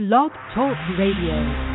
Blog Talk Radio.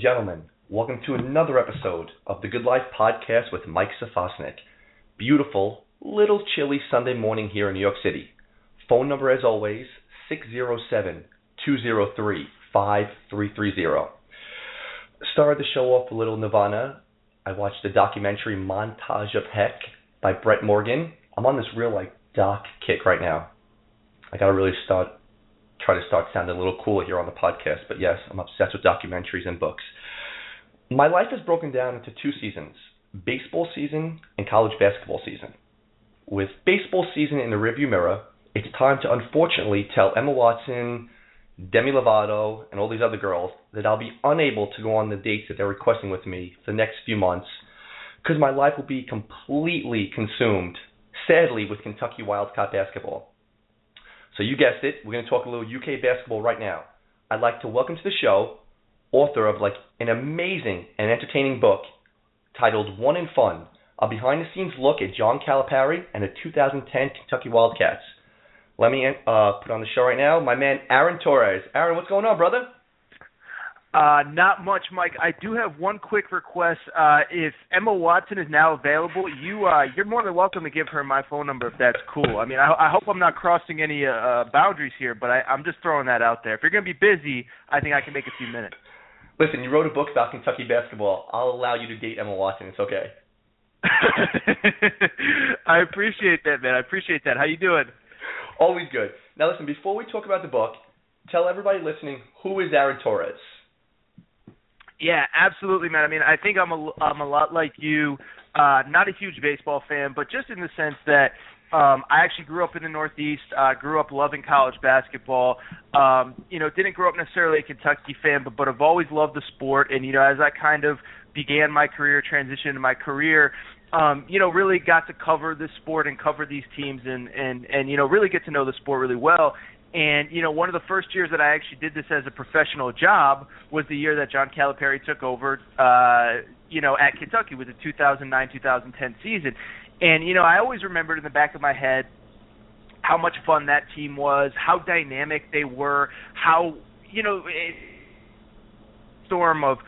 Gentlemen. Welcome to another episode of the Good Life Podcast with Mike Safosnik. Beautiful, little chilly Sunday morning here in New York City. Phone number, as always, 607 203 5330. Started the show off a little Nirvana. I watched the documentary Montage of Heck by Brett Morgen. I'm on this real, like, doc kick right now. I gotta really start try to start sounding a little cooler here on the podcast, but yes, I'm obsessed with documentaries and books. My life is broken down into two seasons baseball season and college basketball season. With baseball season in the rearview mirror, it's time to unfortunately tell Emma Watson, Demi Lovato, and all these other girls that I'll be unable to go on the dates that they're requesting with me for the next few months because my life will be completely consumed, sadly, with Kentucky Wildcat basketball. So you guessed it, we're going to talk a little UK basketball right now. I'd like to welcome to the show author of like an amazing and entertaining book titled One and Fun, a behind the scenes look at John Calipari and the 2010 Kentucky Wildcats. Let me uh, put on the show right now my man Aaron Torres. Aaron, what's going on, brother? Uh, not much, Mike. I do have one quick request. Uh, if Emma Watson is now available, you uh, you're more than welcome to give her my phone number if that's cool. I mean, I, I hope I'm not crossing any uh, uh, boundaries here, but I, I'm just throwing that out there. If you're gonna be busy, I think I can make a few minutes. Listen, you wrote a book about Kentucky basketball. I'll allow you to date Emma Watson. It's okay. I appreciate that, man. I appreciate that. How you doing? Always good. Now, listen. Before we talk about the book, tell everybody listening who is Aaron Torres. Yeah, absolutely, man. I mean, I think I'm a I'm a lot like you. Uh, not a huge baseball fan, but just in the sense that um, I actually grew up in the Northeast. Uh, grew up loving college basketball. Um, you know, didn't grow up necessarily a Kentucky fan, but but I've always loved the sport. And you know, as I kind of began my career, transitioned into my career, um, you know, really got to cover this sport and cover these teams and and and you know, really get to know the sport really well. And you know, one of the first years that I actually did this as a professional job was the year that John Calipari took over. Uh, you know, at Kentucky with the 2009-2010 season. And you know, I always remembered in the back of my head how much fun that team was, how dynamic they were, how you know, storm of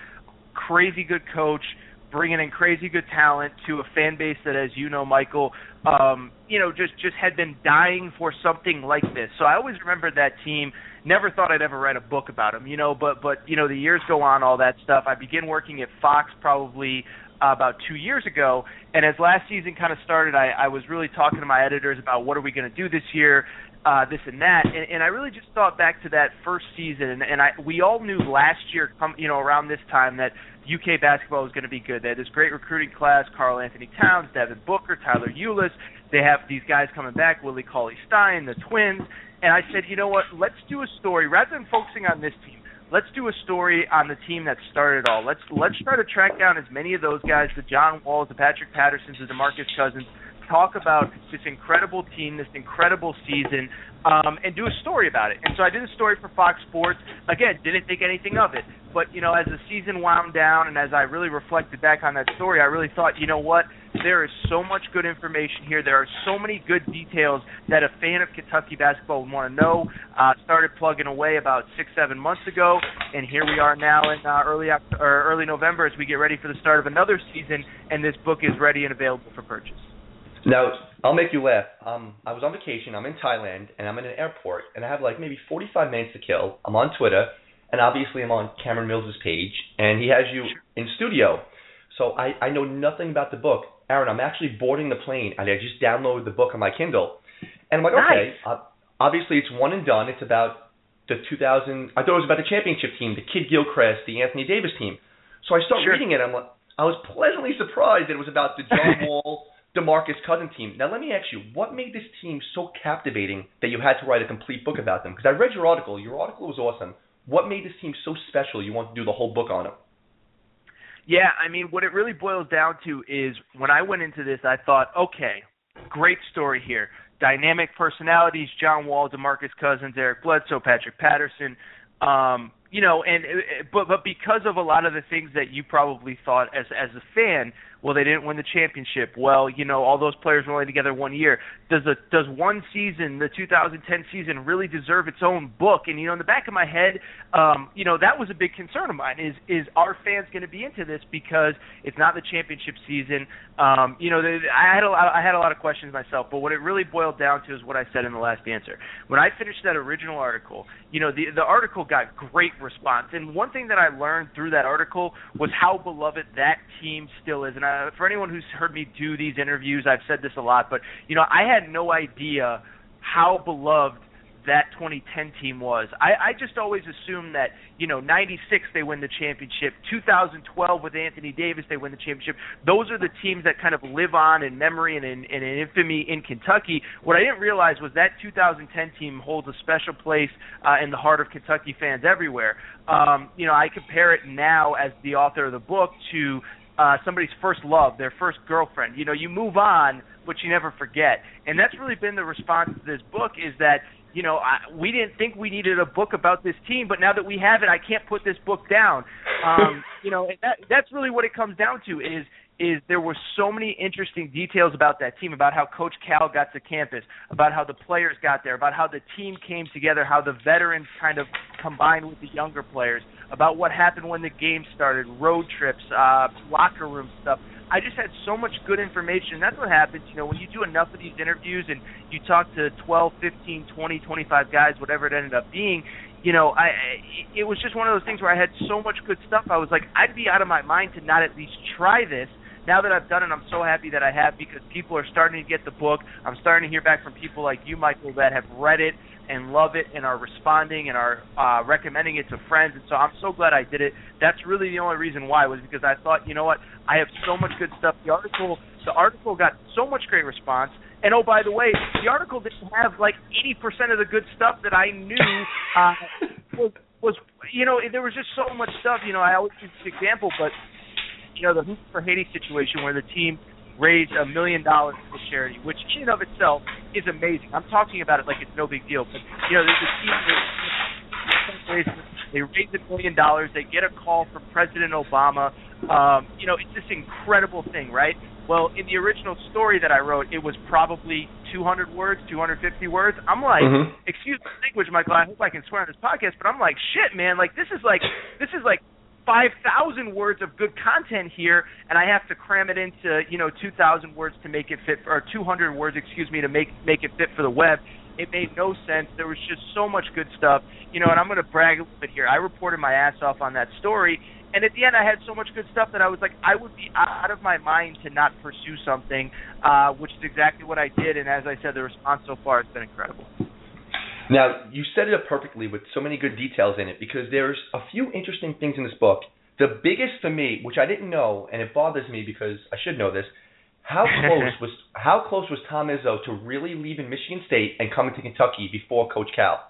crazy good coach bringing in crazy good talent to a fan base that, as you know, Michael, um, you know, just just had been dying for something like this. So I always remembered that team. Never thought I'd ever write a book about them, you know. But but you know, the years go on, all that stuff. I begin working at Fox probably uh, about two years ago, and as last season kind of started, I, I was really talking to my editors about what are we going to do this year uh, this and that, and, and I really just thought back to that first season, and, and I we all knew last year, come you know around this time that UK basketball was going to be good. They had this great recruiting class: Karl-Anthony Towns, Devin Booker, Tyler Ulis. They have these guys coming back: Willie Cauley Stein, the twins. And I said, you know what? Let's do a story rather than focusing on this team. Let's do a story on the team that started it all. Let's let's try to track down as many of those guys, the John Walls, the Patrick Pattersons, the DeMarcus Cousins, talk about this incredible team, this incredible season, um, and do a story about it. And so I did a story for Fox Sports. Again, didn't think anything of it. But, you know, as the season wound down and as I really reflected back on that story, I really thought, you know what? There is so much good information here. There are so many good details that a fan of Kentucky basketball would want to know. Uh, started plugging away about six, seven months ago, and here we are now in uh, early or early November as we get ready for the start of another season, and this book is ready and available for purchase. Now, I'll make you laugh. Um, I was on vacation. I'm in Thailand, and I'm in an airport, and I have like maybe 45 minutes to kill. I'm on Twitter, and obviously I'm on Cameron Mills' page, and he has you in studio. So I, I know nothing about the book. Aaron, I'm actually boarding the plane, and I just downloaded the book on my Kindle. And I'm like, nice. okay, uh, obviously it's one and done. It's about the 2000. I thought it was about the championship team, the Kidd-Gilchrist, the Anthony Davis team. So I start sure. reading it. I'm like, I was pleasantly surprised that it was about the John Wall, DeMarcus Cousins team. Now let me ask you, what made this team so captivating that you had to write a complete book about them? Because I read your article. Your article was awesome. What made this team so special? You want to do the whole book on them? Yeah, I mean, what it really boils down to is when I went into this, I thought, okay, great story here. Dynamic personalities: John Wall, DeMarcus Cousins, Eric Bledsoe, Patrick Patterson. Um, you know, and but but because of a lot of the things that you probably thought as as a fan well, they didn't win the championship. Well, you know, all those players were only together one year. Does a does one season, the 2010 season, really deserve its own book? And you know, in the back of my head, um, you know, that was a big concern of mine. Is is our fans going to be into this because it's not the championship season? Um, you know, I had a lot, I had a lot of questions myself, but what it really boiled down to is what I said in the last answer. When I finished that original article, you know, the the article got great response, and one thing that I learned through that article was how beloved that team still is, and I uh, for anyone who's heard me do these interviews, I've said this a lot, but you know, I had no idea how beloved that 2010 team was. I, I just always assumed that, you know, 96 they win the championship, 2012 with Anthony Davis they win the championship. Those are the teams that kind of live on in memory and in, in infamy in Kentucky. What I didn't realize was that 2010 team holds a special place uh, in the heart of Kentucky fans everywhere. Um, you know, I compare it now as the author of the book to uh, somebody's first love, their first girlfriend. You know, you move on, but you never forget. And that's really been the response to this book is that you know, I, we didn't think we needed a book about this team, but now that we have it, I can't put this book down. Um, you know, that, that's really what it comes down to is is there were so many interesting details about that team, about how Coach Cal got to campus, about how the players got there, about how the team came together, how the veterans kind of combined with the younger players, about what happened when the game started, road trips, uh, locker room stuff. I just had so much good information. That's what happens, you know, when you do enough of these interviews and you talk to 12, 15, 20, 25 guys, whatever it ended up being, you know, I it was just one of those things where I had so much good stuff. I was like, I'd be out of my mind to not at least try this now that I've done it, I'm so happy that I have because people are starting to get the book. I'm starting to hear back from people like you, Michael, that have read it and love it and are responding and are uh, recommending it to friends. And so I'm so glad I did it. That's really the only reason why was because I thought, you know what, I have so much good stuff. The article, the article got so much great response. And oh, by the way, the article didn't have like 80% of the good stuff that I knew uh, was was you know there was just so much stuff. You know, I always use this example, but you know the Hoop for Haiti situation where the team raised a million dollars for charity, which in and of itself is amazing. I'm talking about it like it's no big deal, but you know the, the team raised, they raise a million dollars. They get a call from President Obama. Um, you know, it's this incredible thing, right? Well, in the original story that I wrote, it was probably 200 words, 250 words. I'm like, mm-hmm. excuse the language, Michael. I hope I can swear on this podcast, but I'm like, shit, man. Like this is like this is like 5,000 words of good content here, and I have to cram it into you know 2,000 words to make it fit, or 200 words, excuse me, to make make it fit for the web. It made no sense. There was just so much good stuff, you know. And I'm going to brag a little bit here. I reported my ass off on that story, and at the end, I had so much good stuff that I was like, I would be out of my mind to not pursue something, uh, which is exactly what I did. And as I said, the response so far has been incredible. Now, you set it up perfectly with so many good details in it because there's a few interesting things in this book. The biggest for me, which I didn't know, and it bothers me because I should know this, how close was how close was Tom Izzo to really leaving Michigan State and coming to Kentucky before Coach Cal?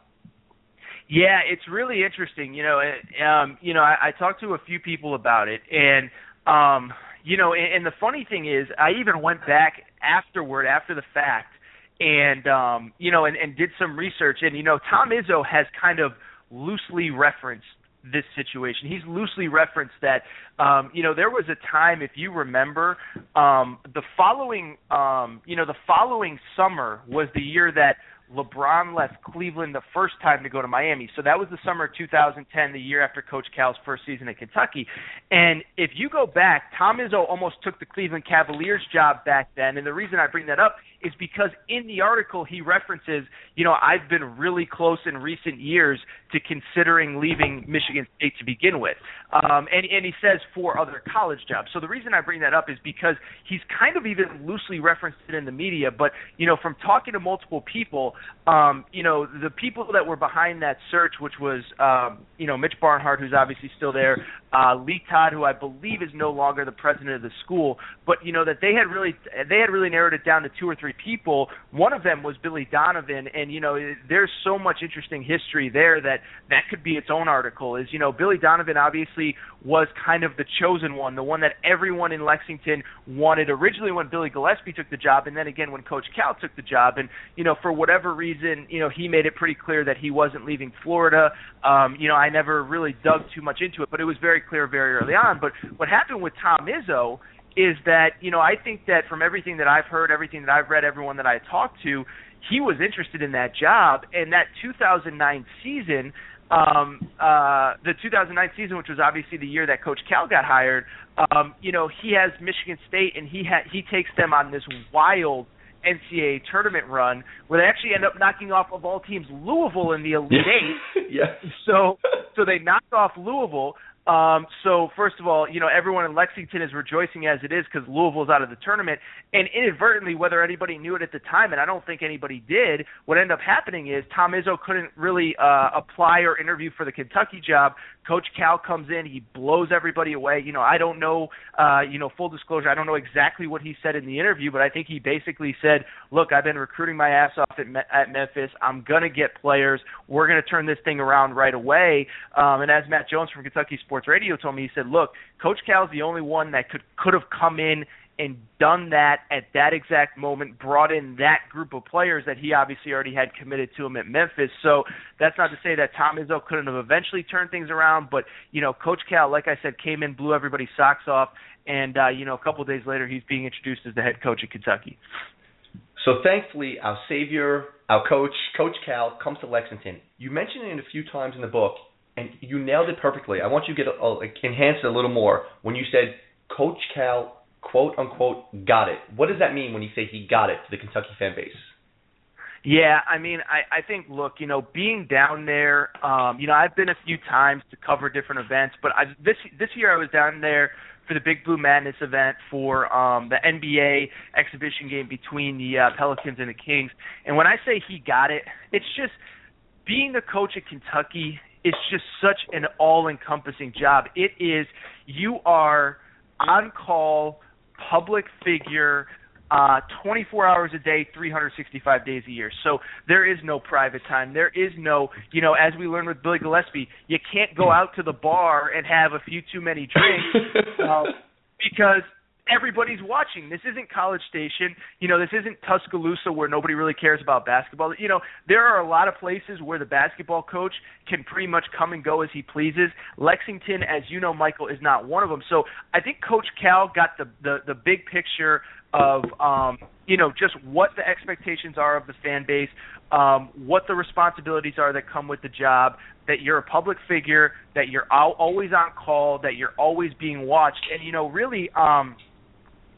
Yeah, it's really interesting. You know, um, you know, I, I talked to a few people about it, and um, you know, and, and the funny thing is, I even went back afterward, after the fact, and um, you know, and, and did some research. And you know, Tom Izzo has kind of loosely referenced this situation. He's loosely referenced that um, you know there was a time, if you remember, um, the following um, you know the following summer was the year that LeBron left Cleveland the first time to go to Miami. So that was the summer of 2010, the year after Coach Cal's first season at Kentucky. And if you go back, Tom Izzo almost took the Cleveland Cavaliers job back then. And the reason I bring that up is because in the article he references, you know, I've been really close in recent years to considering leaving Michigan State to begin with. Um, and, and he says for other college jobs. So the reason I bring that up is because he's kind of even loosely referenced it in the media. But, you know, from talking to multiple people, um, you know, the people that were behind that search, which was, um, you know, Mitch Barnhart, who's obviously still there, uh, Lee Todd, who I believe is no longer the president of the school, but, you know, that they had really, they had really narrowed it down to two or three people. One of them was Billy Donovan. And, you know, there's so much interesting history there that that could be its own article is, you know, Billy Donovan obviously was kind of the chosen one, the one that everyone in Lexington wanted originally when Billy Gillispie took the job, and then again when Coach Cal took the job. And you know, for whatever reason, you know, he made it pretty clear that he wasn't leaving Florida. Um, you know, I never really dug too much into it, but it was very clear very early on. But what happened with Tom Izzo is that you know I think that from everything that I've heard, everything that I've read, everyone that I talked to, he was interested in that job. And that 2009 season, um, uh, the 2009 season, which was obviously the year that Coach Cal got hired, um, you know, he has Michigan State, and he ha- he takes them on this wild NCAA tournament run where they actually end up knocking off of all teams Louisville in the Elite Eight. yeah. So so they knocked off Louisville. Um, so first of all, you know everyone in Lexington is rejoicing as it is because Louisville's out of the tournament, and inadvertently, whether anybody knew it at the time, and I don't think anybody did, what ended up happening is Tom Izzo couldn't really uh, apply or interview for the Kentucky job. Coach Cal comes in, he blows everybody away. You know, I don't know, uh, you know, full disclosure, I don't know exactly what he said in the interview, but I think he basically said, "Look, I've been recruiting my ass off at, Me- at Memphis. I'm gonna get players. We're gonna turn this thing around right away." Um, and as Matt Jones from Kentucky Sports Sports Radio told me, he said, "Look, Coach Cal's the only one that could could have come in and done that at that exact moment, brought in that group of players that he obviously already had committed to him at Memphis. So that's not to say that Tom Izzo couldn't have eventually turned things around, but you know, Coach Cal, like I said, came in, blew everybody's socks off, and uh, you know, a couple of days later, he's being introduced as the head coach at Kentucky. So thankfully, our savior, our coach, Coach Cal, comes to Lexington. You mentioned it a few times in the book and you nailed it perfectly. I want you to get a, a, enhance it a little more when you said Coach Cal quote unquote got it. What does that mean when you say he got it to the Kentucky fan base? Yeah, I mean, I I think look, you know, being down there, um, you know, I've been a few times to cover different events, but I this this year I was down there for the Big Blue Madness event for um the NBA exhibition game between the uh, Pelicans and the Kings. And when I say he got it, it's just being the coach at Kentucky it's just such an all-encompassing job. It is you are on call, public figure, uh, 24 hours a day, 365 days a year. So there is no private time. There is no, you know, as we learned with Billy Gillispie, you can't go out to the bar and have a few too many drinks uh, because everybody's watching. This isn't College Station. You know, this isn't Tuscaloosa where nobody really cares about basketball. You know, there are a lot of places where the basketball coach can pretty much come and go as he pleases. Lexington, as you know, Michael, is not one of them. So I think Coach Cal got the the, the big picture of um, you know just what the expectations are of the fan base, um, what the responsibilities are that come with the job, that you're a public figure, that you're always on call, that you're always being watched, and you know really. Um,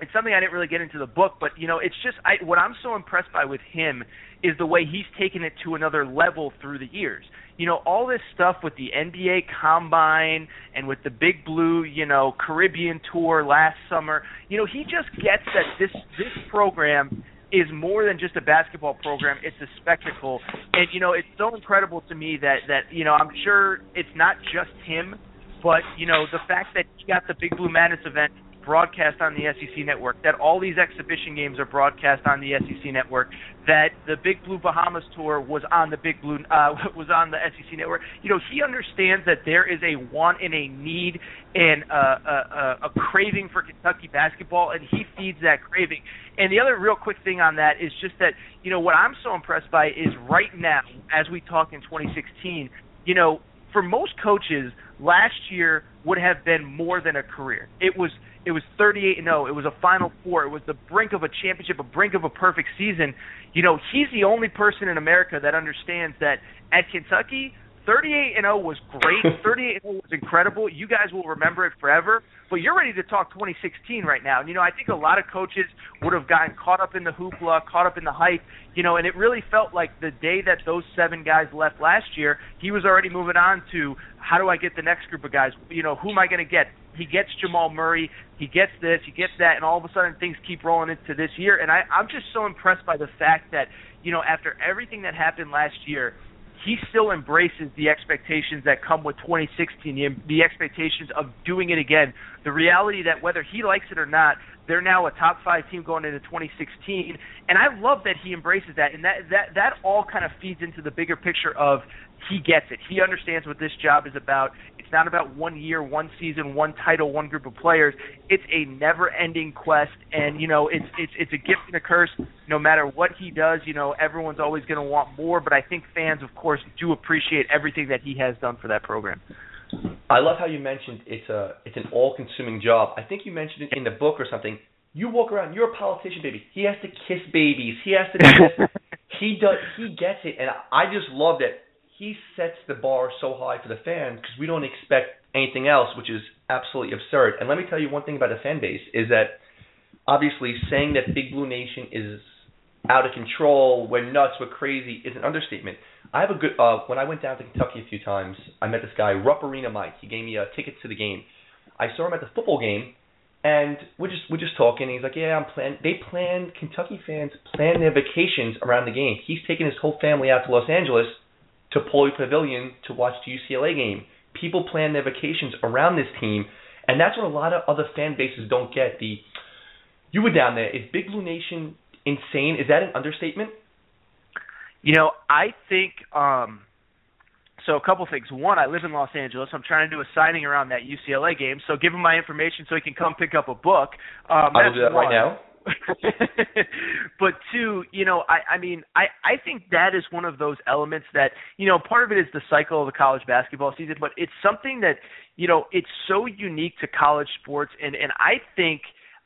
it's something I didn't really get into the book, but you know, it's just I, what I'm so impressed by with him is the way he's taken it to another level through the years. You know, all this stuff with the NBA Combine and with the Big Blue, you know, Caribbean tour last summer. You know, he just gets that this this program is more than just a basketball program. It's a spectacle, and you know, it's so incredible to me that that you know, I'm sure it's not just him, but you know, the fact that he got the Big Blue Madness event broadcast on the SEC network, that all these exhibition games are broadcast on the SEC network, that the Big Blue Bahamas tour was on the Big Blue uh, was on the SEC network. You know, he understands that there is a want and a need and a, a, a craving for Kentucky basketball, and he feeds that craving. And the other real quick thing on that is just that you know what I'm so impressed by is right now, as we talk in 2016, you know for most coaches, last year would have been more than a career. It was it was 38 and 0. It was a Final Four. It was the brink of a championship, a brink of a perfect season. You know, he's the only person in America that understands that at Kentucky, 38 and 0 was great. 38 and 0 was incredible. You guys will remember it forever. But you're ready to talk 2016 right now. And you know, I think a lot of coaches would have gotten caught up in the hoopla, caught up in the hype. You know, and it really felt like the day that those seven guys left last year, he was already moving on to how do I get the next group of guys? You know, who am I going to get? He gets Jamal Murray, he gets this, he gets that, and all of a sudden things keep rolling into this year. And I, I'm just so impressed by the fact that, you know, after everything that happened last year, he still embraces the expectations that come with 2016, the, the expectations of doing it again. The reality that whether he likes it or not, they're now a top five team going into 2016, and I love that he embraces that, and that that that all kind of feeds into the bigger picture of he gets it. He understands what this job is about. It's not about one year, one season, one title, one group of players. It's a never-ending quest, and you know, it's it's it's a gift and a curse. No matter what he does, you know, everyone's always going to want more. But I think fans, of course, do appreciate everything that he has done for that program. I love how you mentioned it's a it's an all-consuming job. I think you mentioned it in the book or something. You walk around, you're a politician, baby. He has to kiss babies. He has to. Do he does. He gets it, and I just love that he sets the bar so high for the fans because we don't expect anything else, which is absolutely absurd. And let me tell you one thing about the fan base is that obviously saying that Big Blue Nation is out of control, we're nuts, we're crazy is an understatement. I have a good uh when I went down to Kentucky a few times, I met this guy, Rupp Arena Mike. He gave me a ticket to the game. I saw him at the football game and we're just we're just talking. he's like, "Yeah, I'm plan." They plan Kentucky fans plan their vacations around the game. He's taking his whole family out to Los Angeles to Pauley Pavilion to watch the UCLA game. People plan their vacations around this team, and that's what a lot of other fan bases don't get. The you were down there. Is Big Blue Nation insane? Is that an understatement? You know, I think um so a couple things. One, I live in Los Angeles. I'm trying to do a signing around that UCLA game. So give him my information so he can come pick up a book. Um, I will do that one. right now. but two, you know, I, I mean, I, I think that is one of those elements that, you know, part of it is the cycle of the college basketball season, but it's something that, you know, it's so unique to college sports, and and I think.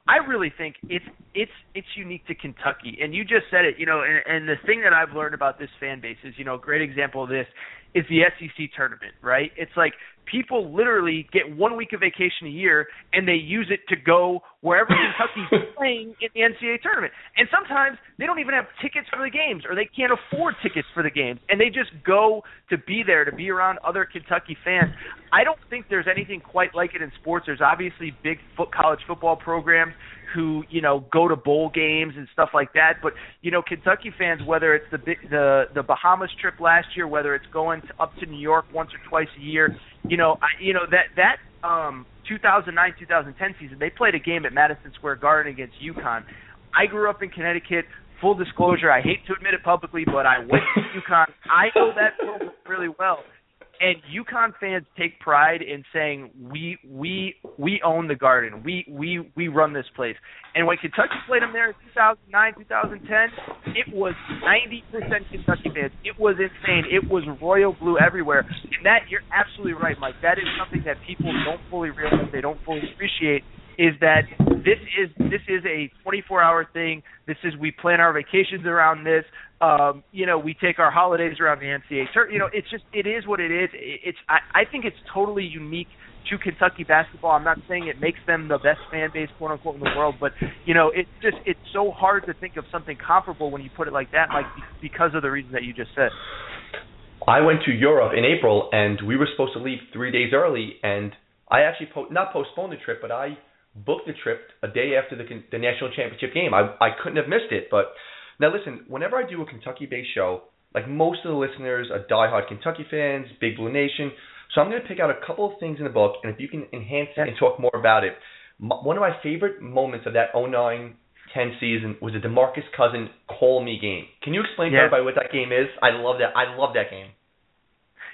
I really think it's it's it's unique to Kentucky, and you just said it. You know, and, and the thing that I've learned about this fan base is, you know, a great example of this is the SEC tournament, right? It's like people literally get one week of vacation a year and they use it to go wherever Kentucky's playing in the NCAA tournament. And sometimes they don't even have tickets for the games or they can't afford tickets for the games and they just go to be there to be around other Kentucky fans. I don't think there's anything quite like it in sports. There's obviously big foot college football programs who you know go to bowl games and stuff like that. But you know, Kentucky fans, whether it's the the the Bahamas trip last year, whether it's going to, up to New York once or twice a year, you know, I, you know that that um 2009 2010 season, they played a game at Madison Square Garden against UConn. I grew up in Connecticut. Full disclosure, I hate to admit it publicly, but I went to UConn. I know that program really well and UConn fans take pride in saying we we we own the Garden. We we we run this place. And when Kentucky played them there in 2009, 2010, it was 90% Kentucky fans. It was insane. It was royal blue everywhere. And that you're absolutely right, Mike. That is something that people don't fully realize. They don't fully appreciate is that this is this is a 24 hour thing. This is we plan our vacations around this. Um, you know, we take our holidays around the NCAA. You know, it's just it is what it is. It's I, I think it's totally unique to Kentucky basketball. I'm not saying it makes them the best fan base, quote unquote, in the world, but you know, it's just it's so hard to think of something comparable when you put it like that, like because of the reason that you just said. I went to Europe in April, and we were supposed to leave three days early, and I actually po- not postponed the trip, but I booked the trip a day after the the national championship game. I I couldn't have missed it. But now listen, whenever I do a Kentucky-based show, like most of the listeners are diehard Kentucky fans, Big Blue Nation. So I'm going to pick out a couple of things in the book, and if you can enhance it and talk more about it. One of my favorite moments of that 09 10 season was the DeMarcus Cousin Call Me game. Can you explain yeah. to everybody what that game is? I love that. I love that game.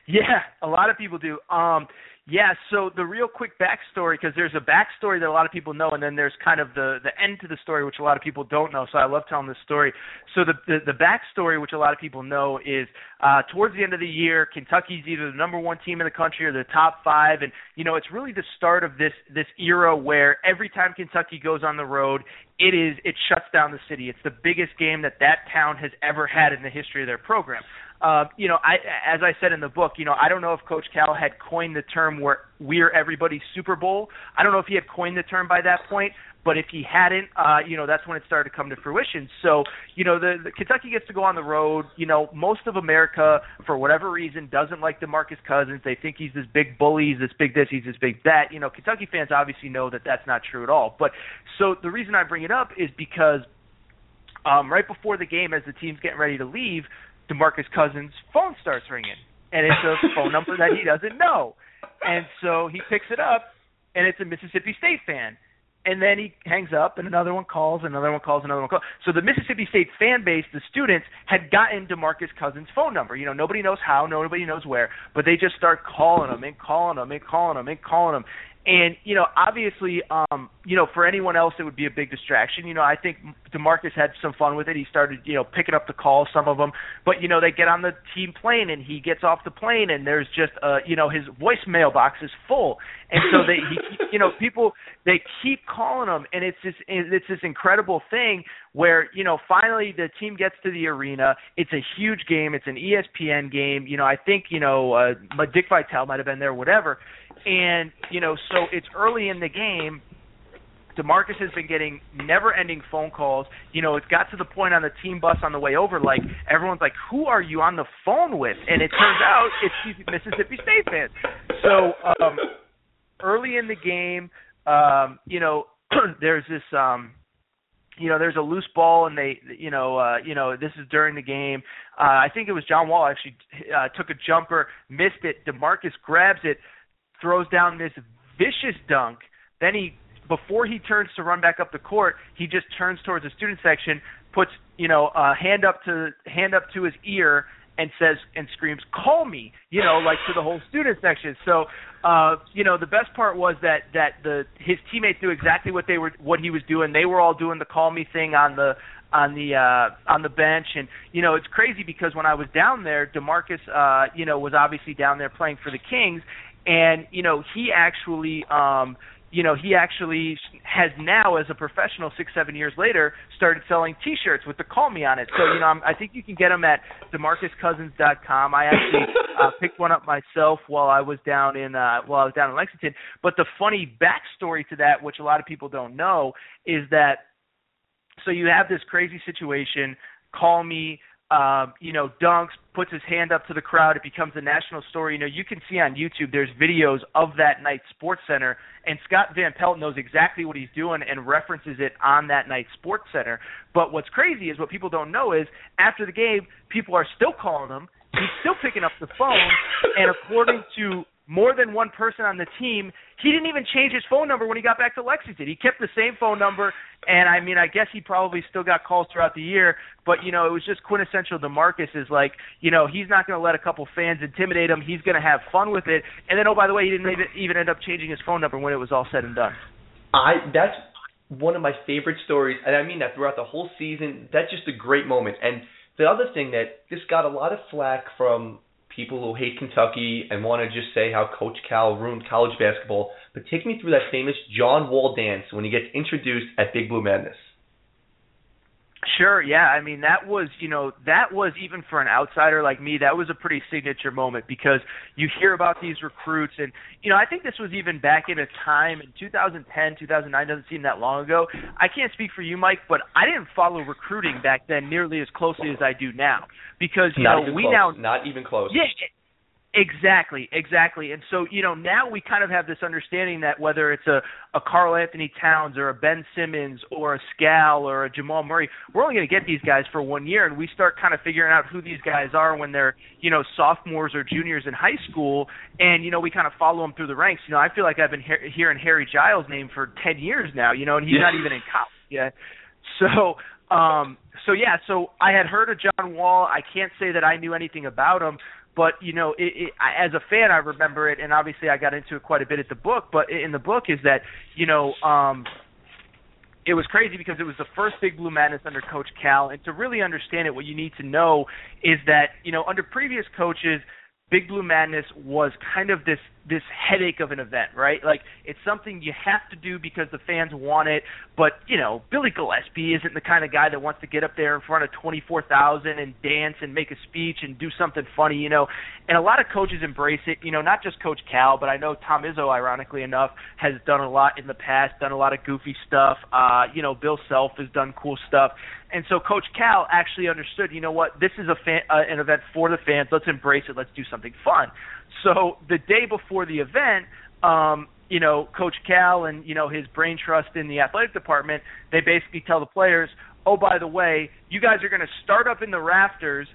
Yeah, a lot of people do. Um, Yeah, so the real quick backstory, because there's a backstory that a lot of people know, and then there's kind of the the end to the story, which a lot of people don't know. So I love telling this story. So the the, the backstory, which a lot of people know, is uh, towards the end of the year, Kentucky's either the number one team in the country or the top five, and you know it's really the start of this this era where every time Kentucky goes on the road, it is it shuts down the city. It's the biggest game that that town has ever had in the history of their program uh, you know, I as I said in the book, you know, I don't know if Coach Cal had coined the term where we're everybody's Super Bowl. I don't know if he had coined the term by that point, but if he hadn't, uh, you know, that's when it started to come to fruition. So, you know, the, the Kentucky gets to go on the road. You know, most of America, for whatever reason, doesn't like DeMarcus Cousins. They think he's this big bully, he's this big this, he's this big that. You know, Kentucky fans obviously know that that's not true at all. But so the reason I bring it up is because um, right before the game, as the team's getting ready to leave, DeMarcus Cousins' phone starts ringing, and it's a phone number that he doesn't know, and so he picks it up, and it's a Mississippi State fan. And then he hangs up, and another one calls, another one calls, another one calls. So the Mississippi State fan base, the students, had gotten DeMarcus Cousins' phone number. You know, nobody knows how, nobody knows where, but they just start calling him and calling him and calling him and calling him. And you know, obviously, um, you know, for anyone else, it would be a big distraction. You know, I think Demarcus had some fun with it. He started, you know, picking up the calls, some of them. But you know, they get on the team plane, and he gets off the plane, and there's just, uh, you know, his voicemail box is full, and so they, he, you know, people they keep calling him, and it's this, it's this incredible thing where you know, finally the team gets to the arena. It's a huge game. It's an ESPN game. You know, I think you know, uh, Dick Vitale might have been there, whatever and, you know, so it's early in the game. DeMarcus has been getting never-ending phone calls. You know, it got to the point on the team bus on the way over, like everyone's like, "Who are you on the phone with?" And it turns out it's Mississippi State fans. So um, early in the game, um, you know, there's this, um, you know, there's a loose ball, and they, you know, uh, you know, this is during the game. Uh, I think it was John Wall actually uh, took a jumper, missed it. DeMarcus grabs it throws down this vicious dunk. Then he, before he turns to run back up the court, he just turns towards the student section, puts you know a hand up to hand up to his ear, and says and screams, "Call me!" You know, like to the whole student section. So, uh, you know, the best part was that that the his teammates knew exactly what they were what he was doing. They were all doing the "Call me" thing on the on the uh on the bench and you know it's crazy because when I was down there DeMarcus uh you know was obviously down there playing for the Kings and you know he actually um you know he actually has now as a professional six seven years later started selling t-shirts with the call me on it. So you know I'm, i think you can get them at demarcuscousins.com i actually uh, picked one up myself while i was down in uh while i was down in lexington. But the funny backstory to that which a lot of people don't know is that so you have this crazy situation call me um, you know, dunks, puts his hand up to the crowd. It becomes a national story. You know, you can see on YouTube there's videos of that night Sports Center, and Scott Van Pelt knows exactly what he's doing and references it on that night Sports Center. But what's crazy is what people don't know is after the game, people are still calling him. He's still picking up the phone, and according to more than one person on the team. He didn't even change his phone number when he got back to Lexington. He kept the same phone number, and I mean, I guess he probably still got calls throughout the year. But you know, it was just quintessential. DeMarcus is like, you know, he's not going to let a couple fans intimidate him. He's going to have fun with it. And then, oh by the way, he didn't even, even end up changing his phone number when it was all said and done. I that's one of my favorite stories, and I mean that throughout the whole season. That's just a great moment. And the other thing that this got a lot of flack from people who hate Kentucky and want to just say how Coach Cal ruined college basketball, but take me through that famous John Wall dance when he gets introduced at Big Blue Madness. Sure, yeah. I mean, that was, you know, that was even for an outsider like me, that was a pretty signature moment because you hear about these recruits and, you know, I think this was even back in a time in 2010, 2009 doesn't seem that long ago. I can't speak for you, Mike, but I didn't follow recruiting back then nearly as closely as I do now because, you not know, we close. now not even close. Yeah, Exactly, exactly. And so, you know, now we kind of have this understanding that whether it's a, a Karl-Anthony Towns or a Ben Simmons or a Skal or a Jamal Murray, we're only going to get these guys for one year, and we start kind of figuring out who these guys are when they're, you know, sophomores or juniors in high school, and you know, we kind of follow them through the ranks. You know, I feel like I've been he- hearing Harry Giles' name for ten years now, you know, and he's yeah. not even in college yet. So, um, so yeah, so I had heard of John Wall. I can't say that I knew anything about him, but you know, it, it, I, as a fan, I remember it, and obviously I got into it quite a bit at the book. But in the book is that you know, um, it was crazy because it was the first Big Blue Madness under Coach Cal, and to really understand it, what you need to know is that you know under previous coaches, Big Blue Madness was kind of this this headache of an event, right? Like it's something you have to do because the fans want it, but you know, Billy Gillispie isn't the kind of guy that wants to get up there in front of 24,000 and dance and make a speech and do something funny, you know. And a lot of coaches embrace it, you know, not just coach Cal, but I know Tom Izzo ironically enough has done a lot in the past, done a lot of goofy stuff. Uh, you know, Bill Self has done cool stuff. And so Coach Cal actually understood, you know what, this is a fan, uh, an event for the fans. Let's embrace it. Let's do something fun. So the day before the event, um, you know, Coach Cal and you know his brain trust in the athletic department, they basically tell the players, "Oh, by the way, you guys are going to start up in the rafters.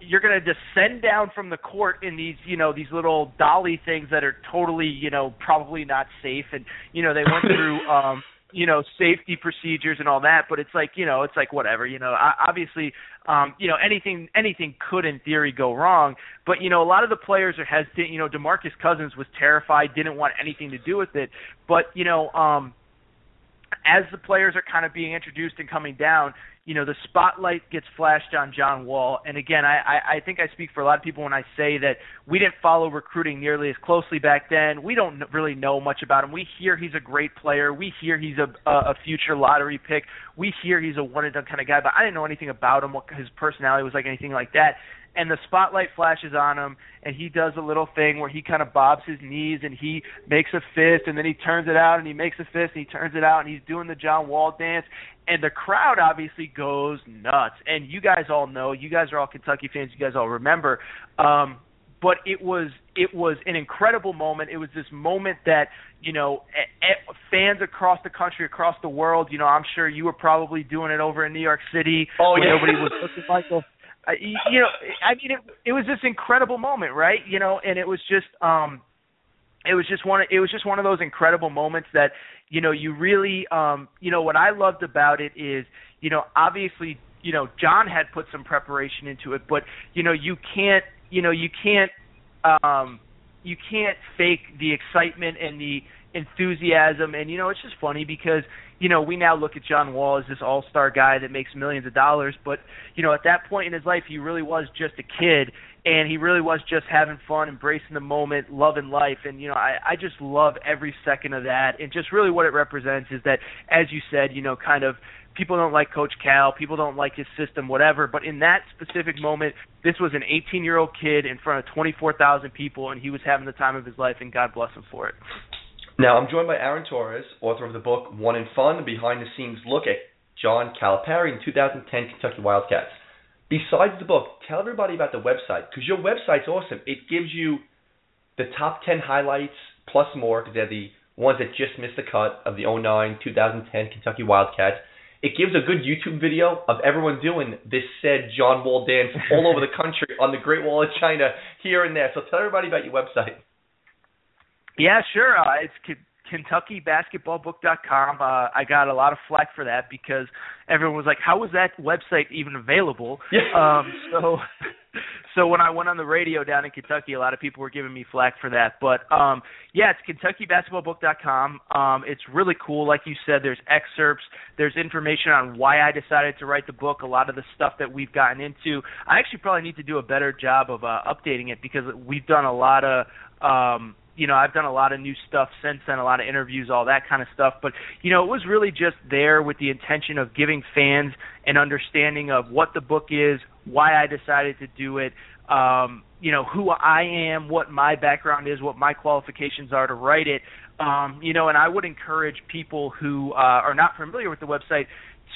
You're going to descend down from the court in these, you know, these little dolly things that are totally, you know, probably not safe." And you know, they went through. um you know safety procedures and all that but it's like you know it's like whatever you know I, obviously um you know anything anything could in theory go wrong. But you know a lot of the players are hesitant. You know DeMarcus Cousins was terrified didn't want anything to do with it. But you know um as the players are kind of being introduced and coming down you know the spotlight gets flashed on John Wall, and again, I, I, think I speak for a lot of people when I say that we didn't follow recruiting nearly as closely back then. We don't really know much about him. We hear he's a great player. We hear he's a, a future lottery pick. We hear he's a one and done kind of guy, but I didn't know anything about him, what his personality was like, anything like that and the spotlight flashes on him and he does a little thing where he kind of bobs his knees and he makes a fist and then he turns it out and he makes a fist and he turns it out and he's doing the John Wall dance and the crowd obviously goes nuts and you guys all know you guys are all Kentucky fans you guys all remember um but it was it was an incredible moment. It was this moment that you know fans across the country, across the world. You know, I'm sure you were probably doing it over in New York City. Oh yeah. Nobody was looking like you know, I mean, it, it was this incredible moment, right? You know, and it was just, um, it was just one. Of, it was just one of those incredible moments that, you know, you really, um, you know, what I loved about it is, you know, obviously, you know, John had put some preparation into it, but you know, you can't, you know, you can't, um, you can't fake the excitement and the enthusiasm and you know it's just funny because you know we now look at John Wall as this all-star guy that makes millions of dollars but you know at that point in his life he really was just a kid and he really was just having fun embracing the moment loving life and you know I I just love every second of that and just really what it represents is that as you said you know kind of people don't like coach Cal people don't like his system whatever but in that specific moment this was an 18 year old kid in front of 24,000 people and he was having the time of his life and God bless him for it now, I'm joined by Aaron Torres, author of the book One and Fun, a behind the scenes look at John Calipari and 2010 Kentucky Wildcats. Besides the book, tell everybody about the website because your website's awesome. It gives you the top 10 highlights plus more because they're the ones that just missed the cut of the 09 2010 Kentucky Wildcats. It gives a good YouTube video of everyone doing this said John Wall dance all over the country on the Great Wall of China here and there. So tell everybody about your website. Yeah, sure. Uh, it's K- KentuckyBasketballBook.com. Uh, I got a lot of flack for that because everyone was like, "How was that website even available?" Yeah. Um, so, so when I went on the radio down in Kentucky, a lot of people were giving me flack for that. But um, yeah, it's KentuckyBasketballBook.com. Um, it's really cool. Like you said, there's excerpts. There's information on why I decided to write the book. A lot of the stuff that we've gotten into. I actually probably need to do a better job of uh, updating it because we've done a lot of um you know, I've done a lot of new stuff since then, a lot of interviews, all that kind of stuff. But you know, it was really just there with the intention of giving fans an understanding of what the book is, why I decided to do it, um, you know, who I am, what my background is, what my qualifications are to write it. Um, you know, and I would encourage people who uh, are not familiar with the website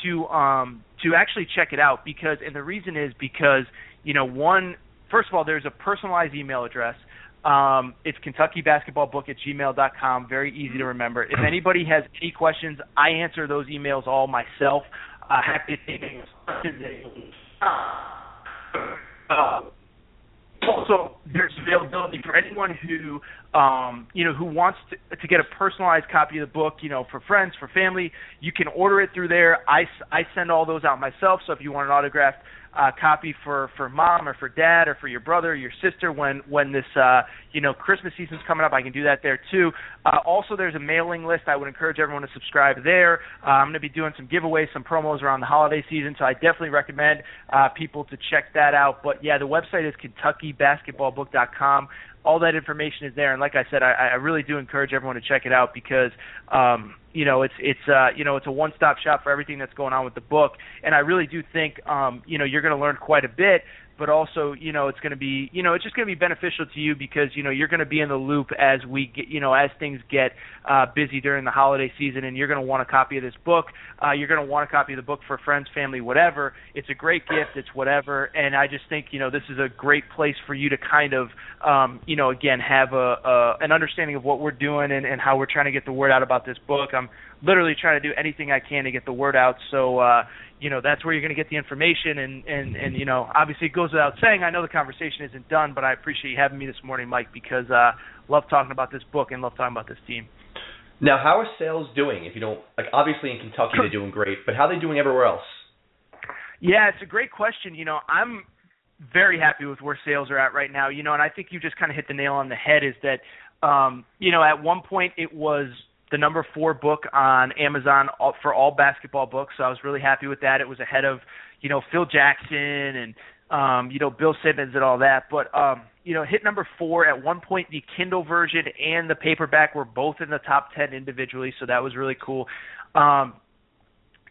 to um, to actually check it out because, and the reason is because you know, one, first of all, there's a personalized email address um, it's Kentucky Basketball Book at gmail.com. Very easy to remember. If anybody has any questions, I answer those emails all myself. Uh, happy to take any questions. Uh, also, there's availability for anyone who, um, you know, who wants to, to get a personalized copy of the book. You know, for friends, for family, you can order it through there. I, I send all those out myself. So if you want an autographed uh, copy for for mom or for dad or for your brother or your sister when when this uh, you know Christmas season's coming up. I can do that there too. Uh, also, there's a mailing list. I would encourage everyone to subscribe there. Uh, I'm going to be doing some giveaways, some promos around the holiday season, so I definitely recommend uh, people to check that out. But yeah, the website is KentuckyBasketballBook.com all that information is there. And like I said, I, I really do encourage everyone to check it out because um, you know it's it's uh, you know it's a one-stop shop for everything that's going on with the book. And I really do think um, you know you're going to learn quite a bit but also you know it's going to be you know it's just going to be beneficial to you because you know you're going to be in the loop as we get you know as things get uh, busy during the holiday season and you're going to want a copy of this book. Uh, you're going to want a copy of the book for friends family whatever. It's a great gift. It's whatever. And I just think you know this is a great place for you to kind of um, you know again have a, a an understanding of what we're doing and, and how we're trying to get the word out about this book. I'm literally trying to do anything I can to get the word out. So uh, you know that's where you're going to get the information and and and you know obviously it goes without saying I know the conversation isn't done but I appreciate you having me this morning Mike because uh love talking about this book and love talking about this team. Now, how are sales doing? If you don't like, obviously in Kentucky they're doing great, but how are they doing everywhere else? Yeah, it's a great question. You know, I'm very happy with where sales are at right now. You know, and I think you just kind of hit the nail on the head. Is that um, you know at one point it was the number four book on Amazon for all basketball books. So I was really happy with that. It was ahead of, you know, Phil Jackson and, um, you know, Bill Simmons and all that. But, um, you know, hit number four at one point. The Kindle version and the paperback were both in the top ten individually, so that was really cool. Um,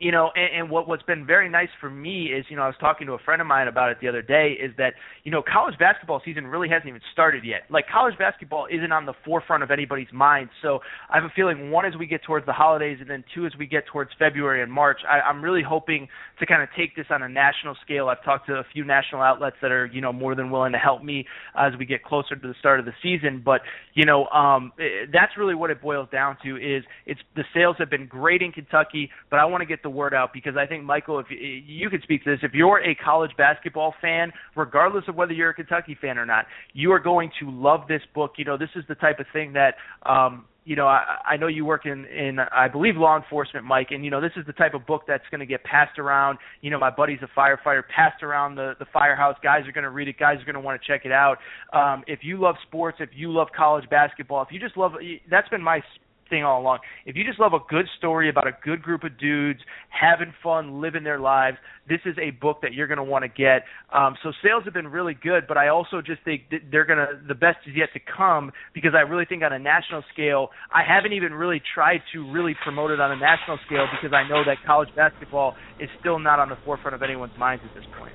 you know, and, and what what's been very nice for me is, you know, I was talking to a friend of mine about it the other day, is that you know, college basketball season really hasn't even started yet. Like college basketball isn't on the forefront of anybody's mind. So I have a feeling one as we get towards the holidays, and then two as we get towards February and March. I, I'm really hoping to kind of take this on a national scale. I've talked to a few national outlets that are, you know, more than willing to help me as we get closer to the start of the season. But you know, um, that's really what it boils down to. Is it's the sales have been great in Kentucky, but I want to get the word out because I think Michael, if you, could speak to this, if you're a college basketball fan, regardless of whether you're a Kentucky fan or not, you are going to love this book. You know, this is the type of thing that um, you know, I, I know you work in, in, I believe, law enforcement, Mike, and you know, this is the type of book that's going to get passed around. You know, my buddy's a firefighter, passed around the the firehouse. Guys are going to read it. Guys are going to want to check it out. Um, if you love sports, if you love college basketball, if you just love, that's been my thing all along. If you just love a good story about a good group of dudes having fun, living their lives, this is a book that you're going to want to get. Um, so sales have been really good, but I also just think that they're going to the best is yet to come because I really think on a national scale, I haven't even really tried to really promote it on a national scale because I know that college basketball is still not on the forefront of anyone's minds at this point.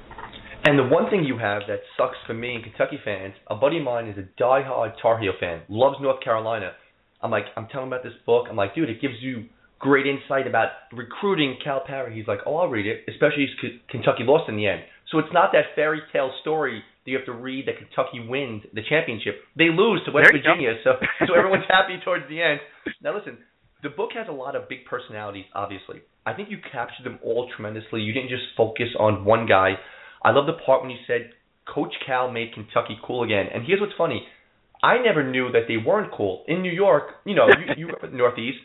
And the one thing you have that sucks for me and Kentucky fans, a buddy of mine is a die-hard Tar Heel fan, loves North Carolina, I'm like, I'm telling him about this book. I'm like, dude, it gives you great insight about recruiting Calipari. He's like, oh, I'll read it, especially if Kentucky lost in the end. So it's not that fairy tale story that you have to read that Kentucky wins the championship. They lose to West Virginia, so so everyone's happy towards the end. Now listen, the book has a lot of big personalities. Obviously, I think you captured them all tremendously. You didn't just focus on one guy. I love the part when you said Coach Cal made Kentucky cool again. And here's what's funny. I never knew that they weren't cool. In New York, you know, you, you up in the Northeast.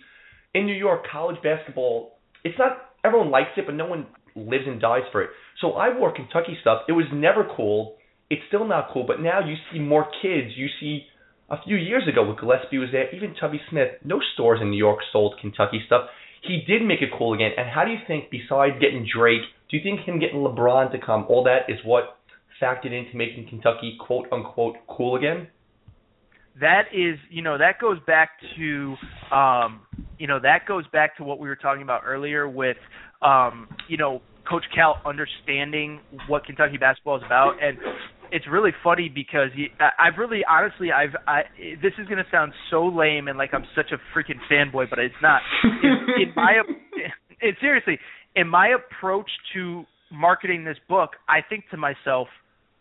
In New York, college basketball, it's not everyone likes it, but no one lives and dies for it. So I wore Kentucky stuff. It was never cool. It's still not cool, but now you see more kids. You see a few years ago when Gillispie was there, even Tubby Smith, no stores in New York sold Kentucky stuff. He did make it cool again. And how do you think, besides getting Drake, do you think him getting LeBron to come, all that is what factored into making Kentucky quote unquote cool again? That is you know that goes back to um you know that goes back to what we were talking about earlier with um you know coach cal understanding what kentucky basketball is about and it's really funny because he, I've really honestly I've I this is gonna sound so lame and like I'm such a freaking fanboy, but it's not. in, in my it, seriously, in my approach to marketing this book, I think to myself,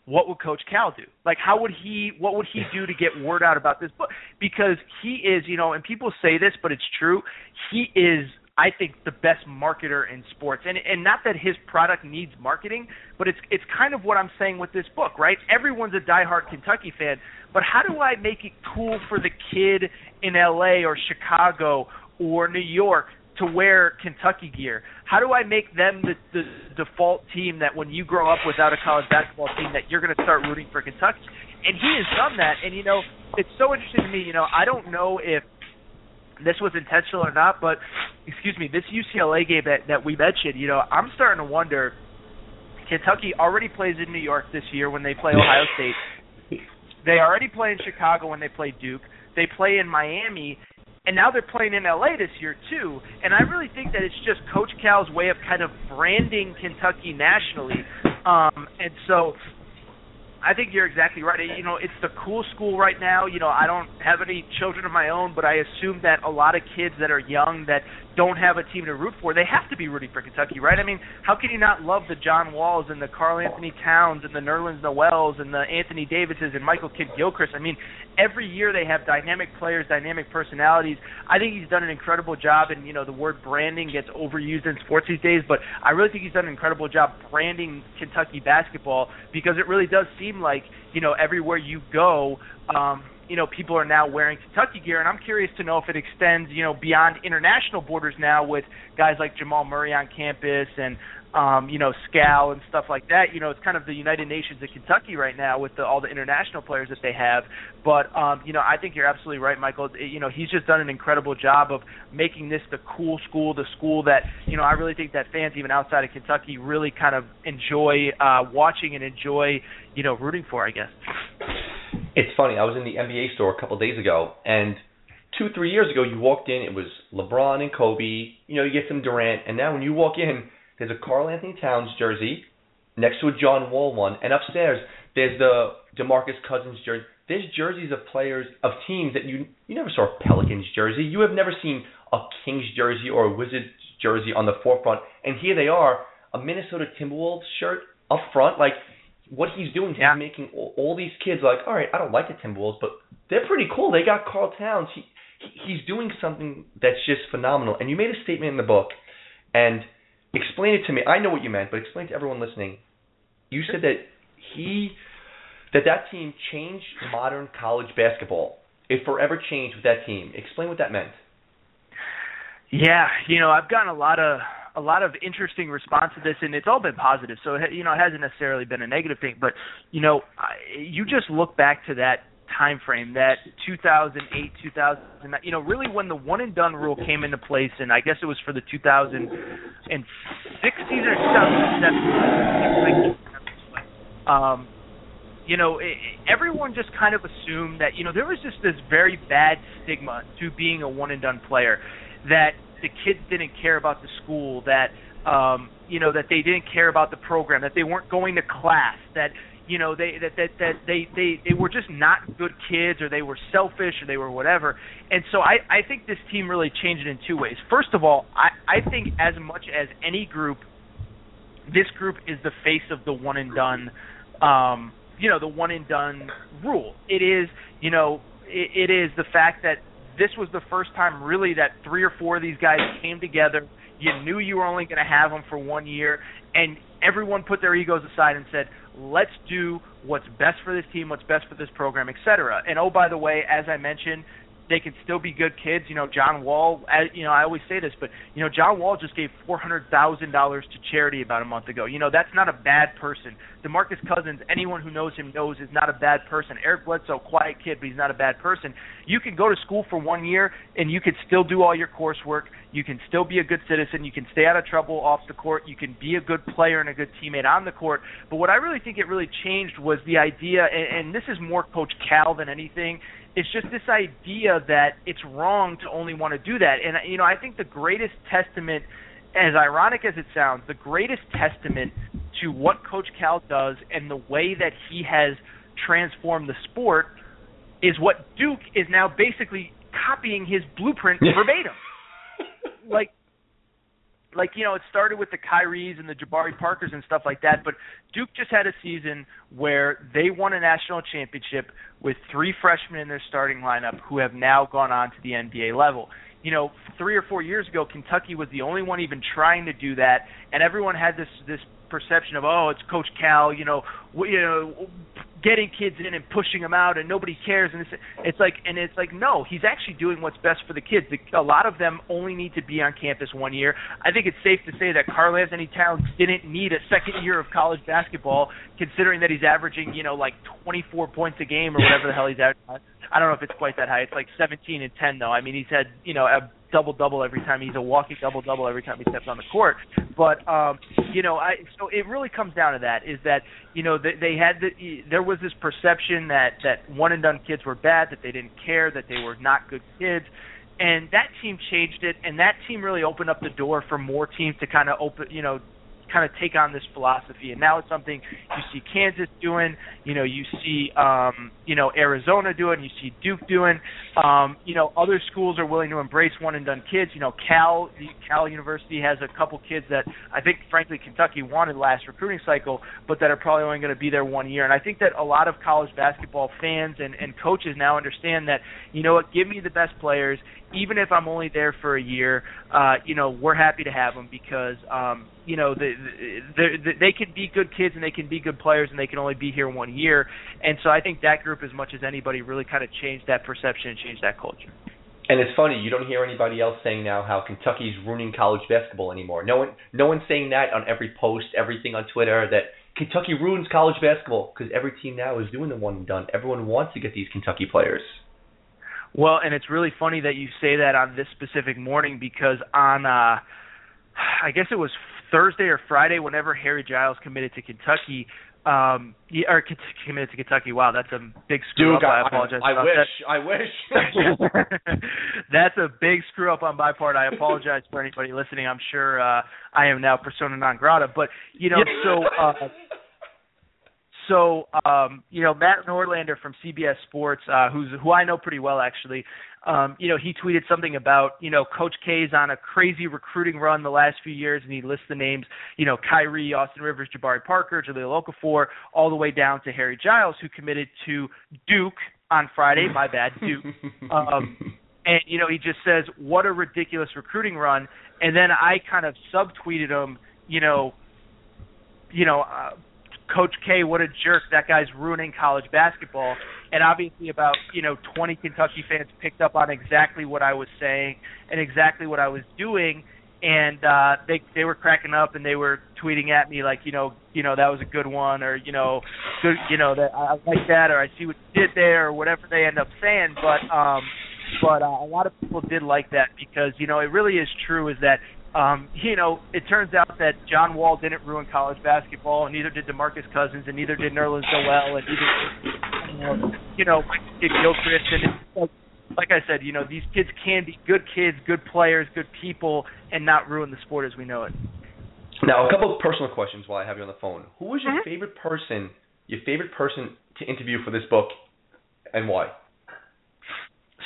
what would Coach Cal do? Like, how would he? What would he do to get word out about this book? Because he is, you know, and people say this, but it's true. He is, I think, the best marketer in sports, and and not that his product needs marketing, but it's it's kind of what I'm saying with this book, right? Everyone's a diehard Kentucky fan, but how do I make it cool for the kid in L.A. or Chicago or New York to wear Kentucky gear? How do I make them the, the default team that when you grow up without a college basketball team that you're going to start rooting for Kentucky? And he has done that. And you know, it's so interesting to me. You know, I don't know if this was intentional or not, but excuse me, this UCLA game that that we mentioned, you know, I'm starting to wonder. Kentucky already plays in New York this year when they play Ohio State. They already play in Chicago when they play Duke. They play in Miami, and now they're playing in LA this year too. And I really think that it's just Coach Cal's way of kind of branding Kentucky nationally. Um, and so I think you're exactly right. You know, it's the cool school right now. You know, I don't have any children of my own, but I assume that a lot of kids that are young that don't have a team to root for, they have to be rooting for Kentucky, right? I mean, how can you not love the John Walls and the Karl-Anthony Towns and the Nerlens Noels and the Anthony Davises and Michael Kidd-Gilchrist? I mean, every year they have dynamic players, dynamic personalities. I think he's done an incredible job, and you know, the word branding gets overused in sports these days, but I really think he's done an incredible job branding Kentucky basketball because it really does seem like you know everywhere you go. Um, you know people are now wearing Kentucky gear, and I'm curious to know if it extends you know beyond international borders now with guys like Jamal Murray on campus and um, you know Skal and stuff like that. You know it's kind of the United Nations of Kentucky right now with the, all the international players that they have. But um, you know I think you're absolutely right, Michael. You know he's just done an incredible job of making this the cool school, the school that you know I really think that fans even outside of Kentucky really kind of enjoy uh, watching and enjoy you know rooting for. I guess. It's funny. I was in the NBA store a couple days ago, and two, three years ago, you walked in, it was LeBron and Kobe. You know, you get some Durant, and now when you walk in, there's a Karl-Anthony Towns jersey next to a John Wall one, and upstairs there's the DeMarcus Cousins jersey. There's jerseys of players of teams that you you never saw a Pelicans jersey. You have never seen a Kings jersey or a Wizards jersey on the forefront, and here they are, a Minnesota Timberwolves shirt up front, like what he's doing, he's making all, all these kids like, all right, I don't like the Timberwolves, but they're pretty cool. They got Karl Towns. He, he he's doing something that's just phenomenal. And you made a statement in the book, and explain it to me. I know what you meant, but explain to everyone listening. You said that he that that team changed modern college basketball. It forever changed with that team. Explain what that meant. Yeah, you know, I've gotten a lot of a lot of interesting response to this, and it's all been positive. So you know, it hasn't necessarily been a negative thing. But you know, you just look back to that time frame, that 2008, 2009. You know, really when the one and done rule came into place, and I guess it was for the 2006 season or 2007. Um, you know, it, everyone just kind of assumed that you know there was just this very bad stigma to being a one and done player that the kids didn't care about the school, that um, you know that they didn't care about the program, that they weren't going to class, that you know they that that that they they they were just not good kids or they were selfish or they were whatever. And so I I think this team really changed it in two ways. First of all, I I think as much as any group this group is the face of the one and done um you know the one and done rule. It is, you know, it, it is the fact that this was the first time really that three or four of these guys came together. You knew you were only going to have them for one year, and everyone put their egos aside and said, "Let's do what's best for this team, what's best for this program, etc." And oh, by the way, as I mentioned, they can still be good kids. You know, John Wall. You know, I always say this, but you know, John Wall just gave four hundred thousand dollars to charity about a month ago. You know, that's not a bad person. Demarcus Cousins, anyone who knows him knows is not a bad person. Eric Bledsoe, quiet kid, but he's not a bad person. You can go to school for one year and you could still do all your coursework. You can still be a good citizen. You can stay out of trouble off the court. You can be a good player and a good teammate on the court. But what I really think it really changed was the idea, and, and this is more Coach Cal than anything, it's just this idea that it's wrong to only want to do that. And you know, I think the greatest testament, as ironic as it sounds, the greatest testament to what Coach Cal does and the way that he has transformed the sport is what Duke is now basically copying his blueprint verbatim. like like you know, it started with the Kyries and the Jabari Parkers and stuff like that, but Duke just had a season where they won a national championship with three freshmen in their starting lineup who have now gone on to the NBA level. You know, three or four years ago, Kentucky was the only one even trying to do that, and everyone had this this perception of oh, it's Coach Cal, you know, you know, getting kids in and pushing them out and nobody cares. And it's it's like and it's like no he's actually doing what's best for the kids. A lot of them only need to be on campus one year. I think it's safe to say that Karl-Anthony Towns didn't need a second year of college basketball considering that he's averaging you know like 24 points a game or whatever the hell he's at. I don't know if it's quite that high. It's like 17 and 10 though. I mean he's had you know a double double every time he's a walking double double every time he steps on the court. But um, you know, I so it really comes down to that is that you know they, they had the there was this perception that that one and done kids were bad, that they didn't care, that they were not good kids. And that team changed it, and that team really opened up the door for more teams to kind of open, you know, kind of take on this philosophy. And now it's something you see Kansas doing, you know, you see um, you know Arizona doing, you see Duke doing. Um, you know, other schools are willing to embrace one and done kids. You know, Cal Cal University has a couple kids that I think frankly Kentucky wanted last recruiting cycle, but that are probably only going to be there one year. And I think that a lot of college basketball fans and, and coaches now understand that, you know what, give me the best players, even if I'm only there for a year, uh, you know, we're happy to have them because um, you know, the, the, the, they can be good kids and they can be good players and they can only be here one year. And so I think that group, as much as anybody, really kind of changed that perception and changed that culture. And it's funny, you don't hear anybody else saying now how Kentucky's ruining college basketball anymore. No one, no one's saying that on every post, everything on Twitter that Kentucky ruins college basketball because every team now is doing the one and done. Everyone wants to get these Kentucky players. Well, and it's really funny that you say that on this specific morning because on uh I guess it was Thursday or Friday, whenever Harry Giles committed to Kentucky, um, or committed to Kentucky. Wow, that's a big screw Dude, up. I, I apologize. I, I wish. I wish. that's a big screw up on my part. I apologize for anybody listening. I'm sure uh, I am now persona non grata. But you know, so. Uh, so um, you know Matt Norlander from CBS Sports, uh, who's who I know pretty well actually, um, you know, he tweeted something about, you know, Coach K is on a crazy recruiting run the last few years, and he lists the names, you know, Kyrie, Austin Rivers, Jabari Parker, Jahlil Okafor, all the way down to Harry Giles, who committed to Duke on Friday. My bad, Duke. Um, and you know, he just says, "What a ridiculous recruiting run." And then I kind of subtweeted him, you know, you know. Uh, Coach K, what a jerk! That guy's ruining college basketball. And obviously, about you know 20 Kentucky fans picked up on exactly what I was saying and exactly what I was doing, and uh, they they were cracking up and they were tweeting at me like, you know, you know that was a good one, or you know, good, you know that I like that, or I see what you did there, or whatever they end up saying. But um, but uh, a lot of people did like that because you know it really is true is that um, you know, it turns out that John Wall didn't ruin college basketball, and neither did DeMarcus Cousins, and neither did Nerlens Noel, and neither, you know, you know, Gilchrist, and like I said, you know, these kids can be good kids, good players, good people, and not ruin the sport as we know it. Now, a couple of personal questions while I have you on the phone. Who was your mm-hmm. favorite person, your favorite person to interview for this book, and why?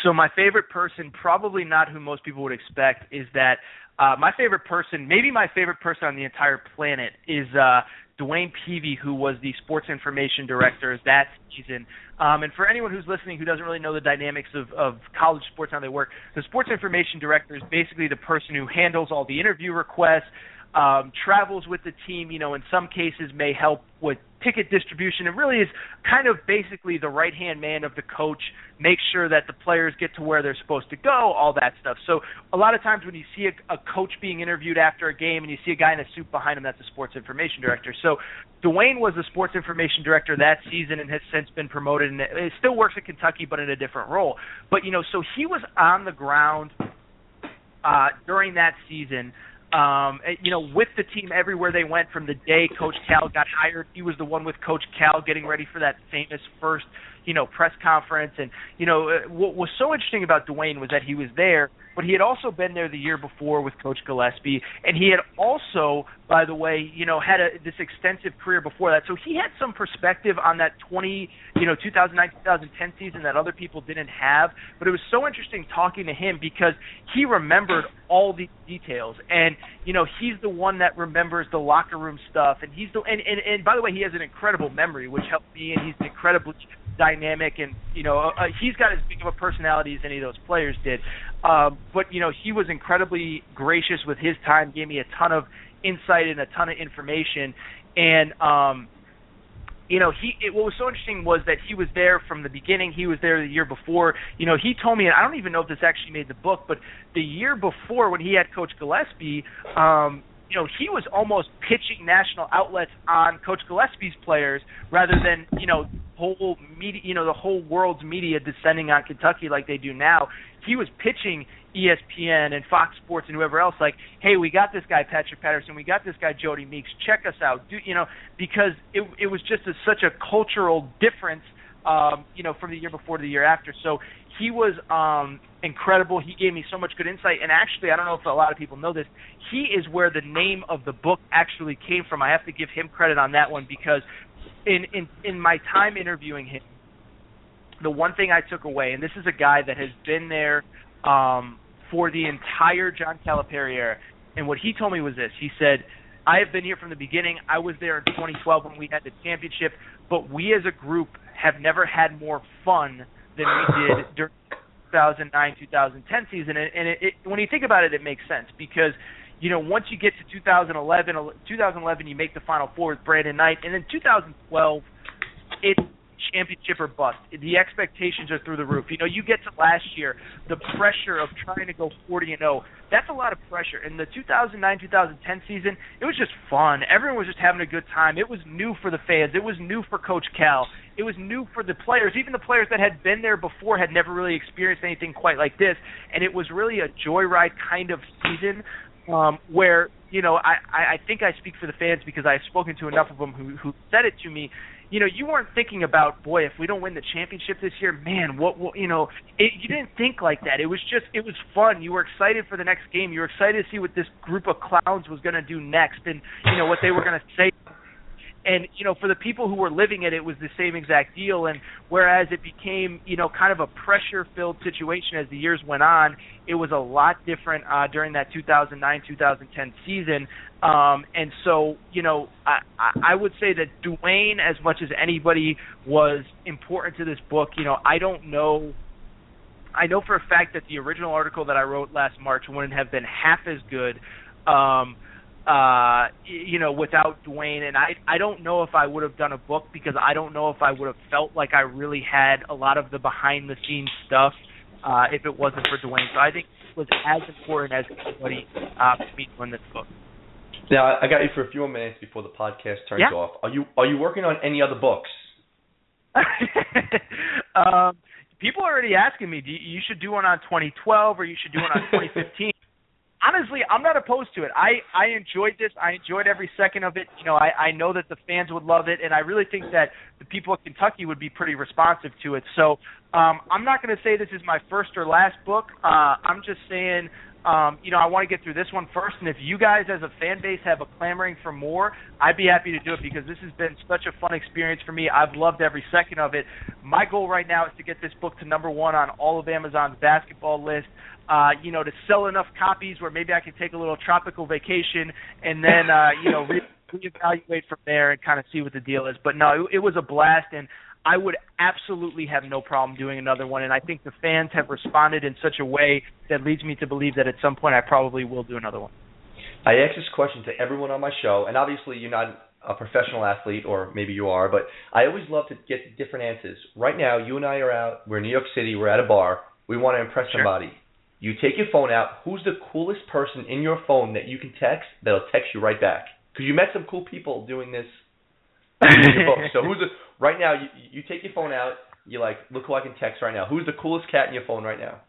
So my favorite person, probably not who most people would expect, is that uh, my favorite person, maybe my favorite person on the entire planet, is uh, Dwayne Peevy, who was the sports information director that season. Um, and for anyone who's listening who doesn't really know the dynamics of, of college sports and how they work, the sports information director is basically the person who handles all the interview requests, um, travels with the team, you know, in some cases may help with ticket distribution. It really is kind of basically the right hand man of the coach, make sure that the players get to where they're supposed to go, all that stuff. So a lot of times when you see a, a coach being interviewed after a game and you see a guy in a suit behind him, that's a sports information director. So Dwayne was the sports information director that season and has since been promoted and it still works at Kentucky but in a different role. But you know, so he was on the ground uh, during that season um, eh, you know, with the team everywhere they went from the day Coach Cal got hired. He was the one with Coach Cal getting ready for that famous first, you know, press conference. And you know, uh, what was so interesting about Dwayne was that he was there but he had also been there the year before with Coach Gillispie, and he had also, by the way, you know, had a, this extensive career before that. So he had some perspective on that 20, you know, 2009 2010 season that other people didn't have. But it was so interesting talking to him because he remembered all the details, and you know, he's the one that remembers the locker room stuff, and he's the and and, and by the way, he has an incredible memory, which helped me, and he's incredibly dynamic, and you know, uh, he's got as big of a personality as any of those players did. Um, but you know, he was incredibly gracious with his time, gave me a ton of insight and a ton of information, and um, you know, he it, what was so interesting was that he was there from the beginning. He was there the year before. You know, he told me, and I don't even know if this actually made the book, but the year before when he had Coach Gillispie, um, you know, he was almost pitching national outlets on Coach Gillispie's players rather than you know whole media, you know, the whole world's media descending on Kentucky like they do now. He was pitching ESPN and Fox Sports and whoever else like, hey, we got this guy Patrick Patterson, we got this guy Jody Meeks, check us out, do you know? Because it it was just a, such a cultural difference, um, you know, from the year before to the year after. So he was um incredible. He gave me so much good insight. And actually, I don't know if a lot of people know this. He is where the name of the book actually came from. I have to give him credit on that one because in in in my time interviewing him, the one thing I took away, and this is a guy that has been there um, for the entire John Calipari era. And what he told me was this: he said, "I have been here from the beginning. I was there in 2012 when we had the championship, but we as a group have never had more fun than we did during 2009 2010 season." And, and it, it, when you think about it, it makes sense because you know, once you get to 2011, 2011, you make the Final Four with Brandon Knight, and then 2012, it's championship or bust. The expectations are through the roof. You know, you get to last year, the pressure of trying to go 40 and 0. That's a lot of pressure. In the 2009-2010 season, it was just fun. Everyone was just having a good time. It was new for the fans. It was new for Coach Cal. It was new for the players. Even the players that had been there before had never really experienced anything quite like this, and it was really a joyride kind of season um, where you know I, I think I speak for the fans because I've spoken to enough of them who who said it to me. You know, you weren't thinking about boy if we don't win the championship this year, man, what, what you know, it, you didn't think like that. It was just it was fun. You were excited for the next game. You were excited to see what this group of clowns was going to do next, and you know what they were going to say and you know for the people who were living it it was the same exact deal. And whereas it became you know kind of a pressure filled situation as the years went on it was a lot different uh during that 2009 2010 season. Um and so you know i i would say that Dwayne as much as anybody was important to this book. You know i don't know I know for a fact that the original article that I wrote last March wouldn't have been half as good. Um uh you know without Dwayne. And I I don't know if I would have done a book because I don't know if I would have felt like I really had a lot of the behind the scenes stuff uh if it wasn't for Dwayne. So I think it was as important as anybody uh for me doing this book. Now I got you for a few more minutes before the podcast turns yeah. off. Are you are you working on any other books? Um people are already asking me do you, you should do one on 2012 or you should do one on 2015 honestly, I'm not opposed to it. I I enjoyed this. I enjoyed every second of it. You know, I I know that the fans would love it, and I really think that the people of Kentucky would be pretty responsive to it. So um, I'm not going to say this is my first or last book. Uh, I'm just saying. Um, you know, I want to get through this one first, and if you guys as a fan base have a clamoring for more, I'd be happy to do it because this has been such a fun experience for me. I've loved every second of it. My goal right now is to get this book to number one on all of Amazon's basketball list uh, you know, to sell enough copies where maybe I can take a little tropical vacation and then, uh, you know, re- reevaluate from there and kind of see what the deal is. But no, it, it was a blast, and I would absolutely have no problem doing another one. And I think the fans have responded in such a way that leads me to believe that at some point I probably will do another one. I ask this question to everyone on my show, and obviously you're not a professional athlete, or maybe you are, but I always love to get different answers. Right now, you and I are out. We're in New York City. We're at a bar. We want to impress sure. somebody. You take your phone out. Who's the coolest person in your phone that you can text that'll text you right back? Because you met some cool people doing this. so who's the right now? You you take your phone out. You're like, look who I can text right now. Who's the coolest cat in your phone right now?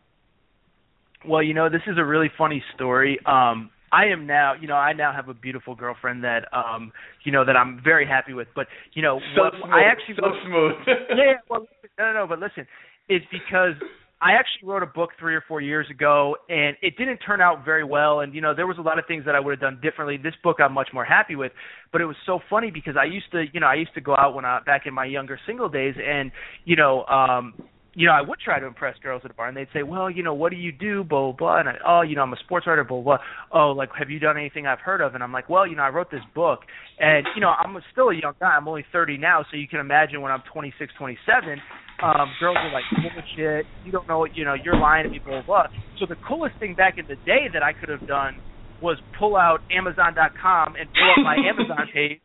Well, you know, this is a really funny story. Um, I am now, you know, I now have a beautiful girlfriend that, um, you know, that I'm very happy with. But you know, so what, smooth, I actually so smooth. yeah, well, no, no, no, but listen, it's because I actually wrote a book three or four years ago, and it didn't turn out very well. And you know, there was a lot of things that I would have done differently. This book I'm much more happy with, but it was so funny because I used to, you know, I used to go out when I back in my younger single days, and you know, um, you know, I would try to impress girls at a bar, and they'd say, "Well, you know, what do you do?" Blah blah. And I, oh, you know, I'm a sports writer. Blah blah. Oh, like, have you done anything I've heard of? And I'm like, well, you know, I wrote this book, and you know, I'm still a young guy. I'm only 30 now, so you can imagine when I'm 26, 27. Um, girls are like, bullshit. You don't know what you know. You're lying to me. Blah blah. blah. So the coolest thing back in the day that I could have done was pull out Amazon.com and pull up my Amazon page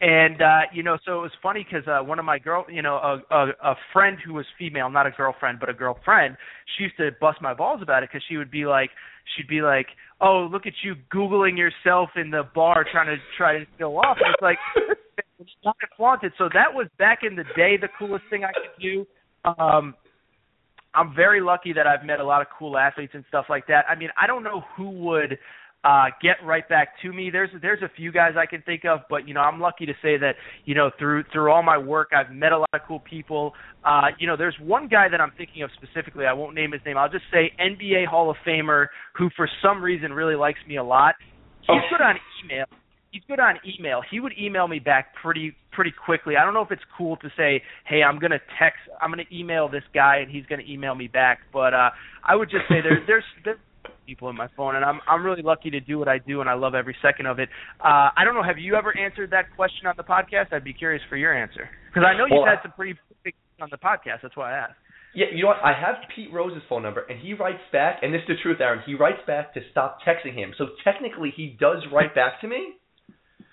And uh, you know, so it was funny because uh, one of my girl, you know, a, a a friend who was female, not a girlfriend, but a girlfriend, she used to bust my balls about it because she would be like, she'd be like, "Oh, look at you googling yourself in the bar trying to try to show off." And it's like it's not flaunted. So that was back in the day the coolest thing I could do. Um, I'm very lucky that I've met a lot of cool athletes and stuff like that. I mean, I don't know who would uh get right back to me. There's there's a few guys I can think of, but you know, I'm lucky to say that, you know, through through all my work I've met a lot of cool people. Uh you know, there's one guy that I'm thinking of specifically. I won't name his name. I'll just say NBA Hall of Famer who for some reason really likes me a lot. He's good on email he's good on email. He would email me back pretty pretty quickly. I don't know if it's cool to say, "Hey, I'm going to text, I'm going to email this guy and he's going to email me back." But uh I would just say there there's there's people in my phone and I'm I'm really lucky to do what I do and I love every second of it. Uh I don't know, have you ever answered that question on the podcast? I'd be curious for your answer. Cuz I know you've Well, had some pretty big on the podcast. That's why I asked. Yeah, you know what? I have Pete Rose's phone number, and he writes back, and this is the truth, Aaron. He writes back to stop texting him. So technically, he does write back to me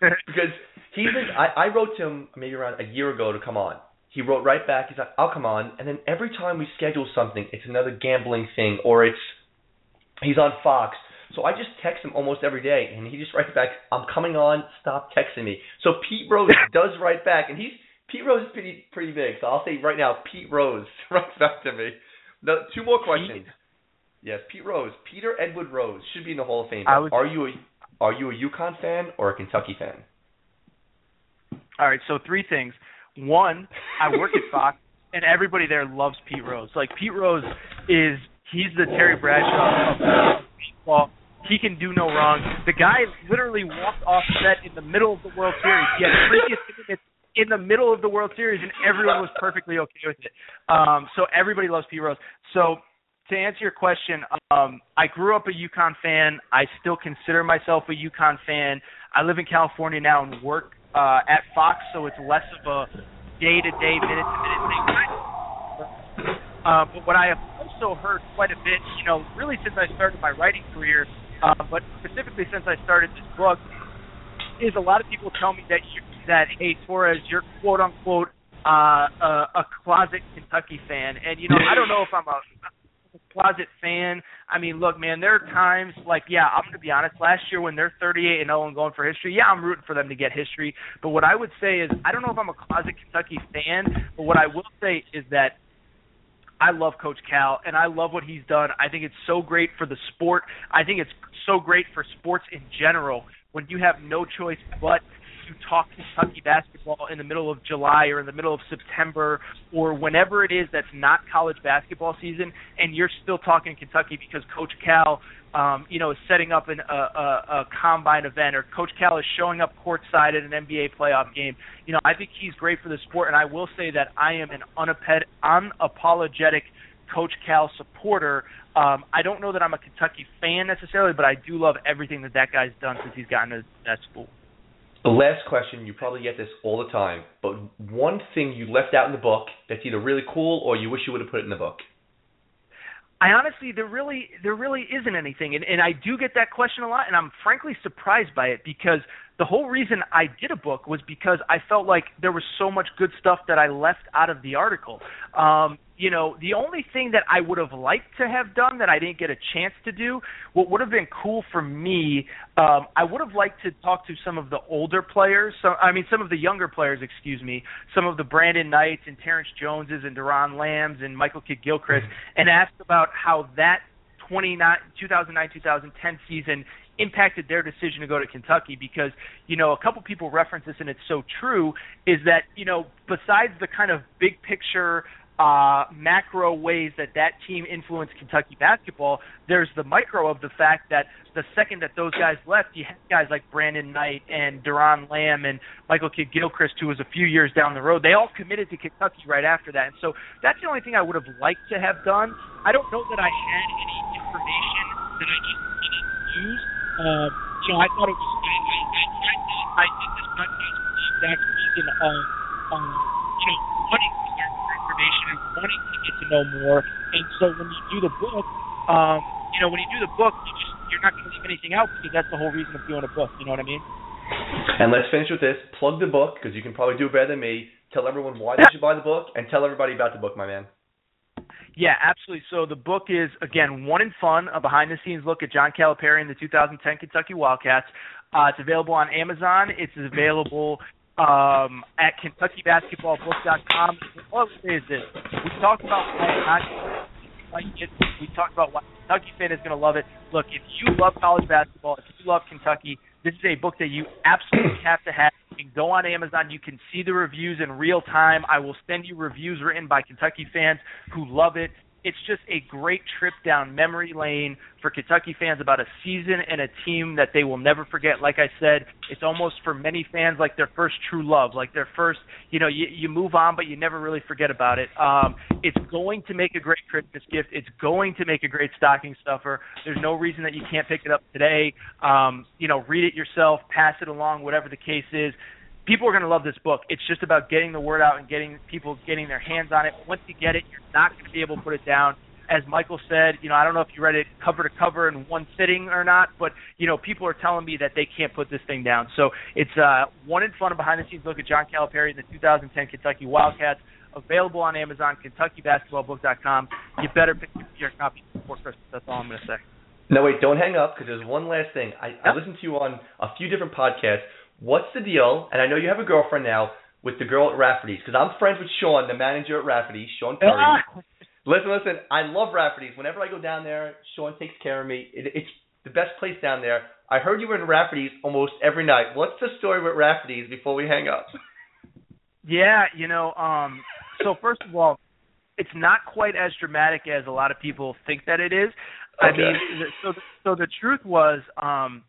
because he's. I, I wrote to him maybe around a year ago to come on. He wrote right back. He's like, "I'll come on," and then every time we schedule something, it's another gambling thing, or it's he's on Fox. So I just text him almost every day, and he just writes back, "I'm coming on. Stop texting me." So Pete Rose does write back, and he's Pete Rose is pretty pretty big. So I'll say right now, Pete Rose writes back to me. No, two more questions. Yes, Pete Rose, Peter Edward Rose should be in the Hall of Fame. Was- Are you a are you a UConn fan or a Kentucky fan? All right, so three things. One, I work at Fox, and everybody there loves Pete Rose. Like Pete Rose is he's the Terry Bradshaw of baseball. He can do no wrong. The guy literally walked off set in the middle of the World Series. He had previous minutes in the middle of the World Series, and everyone was perfectly okay with it. Um, so everybody loves Pete Rose. So to answer your question, um, I grew up a UConn fan. I still consider myself a UConn fan. I live in California now and work uh, at Fox, so it's less of a day-to-day, minute-to-minute thing. Uh, but what I have also heard quite a bit, you know, really since I started my writing career, uh, but specifically since I started this book, is a lot of people tell me that you, that hey Torres, you're quote unquote uh, a, a closet Kentucky fan, and you know I don't know if I'm a closet fan. I mean, look, man, there are times like, yeah, I'm going to be honest. Last year when they're 38 and 0 and going for history, yeah, I'm rooting for them to get history. But what I would say is, I don't know if I'm a closet Kentucky fan, but what I will say is that I love Coach Cal and I love what he's done. I think it's so great for the sport. I think it's so great for sports in general when you have no choice but to talk Kentucky basketball in the middle of July or in the middle of September or whenever it is that's not college basketball season, and you're still talking Kentucky because Coach Cal, um, you know, is setting up an, a, a, a combine event or Coach Cal is showing up courtside at an NBA playoff game. You know, I think he's great for the sport, and I will say that I am an unaped- unapologetic Coach Cal supporter. Um, I don't know that I'm a Kentucky fan necessarily, but I do love everything that that guy's done since he's gotten to that school. Last question, you probably get this all the time, but one thing you left out in the book that's either really cool or you wish you would have put it in the book. I honestly, there really, there really isn't anything, and, and I do get that question a lot, and I'm frankly surprised by it because the whole reason I did a book was because I felt like there was so much good stuff that I left out of the article. Um, you know, the only thing that I would have liked to have done that I didn't get a chance to do, what would have been cool for me, um, I would have liked to talk to some of the older players. So I mean, some of the younger players, excuse me, some of the Brandon Knights and Terrence Joneses and Doron Lambs and Michael Kidd-Gilchrist, and ask about how that 29, 2009-2010 season impacted their decision to go to Kentucky because you know a couple people reference this and it's so true is that you know besides the kind of big picture uh, macro ways that that team influenced Kentucky basketball, there's the micro of the fact that the second that those guys left, you had guys like Brandon Knight and Doron Lamb and Michael Kidd-Gilchrist, who was a few years down the road. They all committed to Kentucky right after that, and so that's the only thing I would have liked to have done. I don't know that I had any information that I just didn't use. Um, you know, I thought it was. I, I, I, tried to, I did this podcast for the exact reason of, um, you know, wanting to learn more information and wanting to get to know more. And so when you do the book, um, you know, when you do the book, you just you're not going to leave anything out because that's the whole reason of doing a book. You know what I mean? And let's finish with this. Plug the book because you can probably do it better than me. Tell everyone why they should buy the book, and tell everybody about the book, my man. Yeah, absolutely. So the book is again one and fun, a behind the scenes look at John Calipari and the 2010 Kentucky Wildcats. Uh, it's available on Amazon. It's available um, at KentuckyBasketballBook.com. What is this? We talked about why it. We talked about why Kentucky fan is going to love it. Look, if you love college basketball, if you love Kentucky, this is a book that you absolutely have to have. You can go on Amazon. You can see the reviews in real time. I will send you reviews written by Kentucky fans who love it it's just a great trip down memory lane for Kentucky fans about a season and a team that they will never forget. Like I said, it's almost for many fans like their first true love, like their first, you know, you, you move on, but you never really forget about it. Um, it's going to make a great Christmas gift. It's going to make a great stocking stuffer. There's no reason that you can't pick it up today. Um, you know, read it yourself, pass it along, whatever the case is people are going to love this book. It's just about getting the word out and getting people getting their hands on it. Once you get it, you're not going to be able to put it down. As Michael said, you know, I don't know if you read it cover to cover in one sitting or not, but you know, people are telling me that they can't put this thing down. So it's uh, one and fun, a behind the scenes look at John Calipari and the 2010 Kentucky Wildcats. Available on Amazon, KentuckyBasketballBook.com. You better pick your copy before Christmas. That's all I'm going to say. No, wait, don't hang up because there's one last thing. I, yep. I listened to you on a few different podcasts what's the deal? And I know you have a girlfriend now with the girl at Rafferty's because I'm friends with Sean, the manager at Rafferty's, Sean Curry. listen, listen, I love Rafferty's. Whenever I go down there, Sean takes care of me. It, it's the best place down there. I heard you were in Rafferty's almost every night. What's the story with Rafferty's before we hang up? Yeah, you know, um, so first of all, it's not quite as dramatic as a lot of people think that it is. Okay. I mean, so so the truth was, um,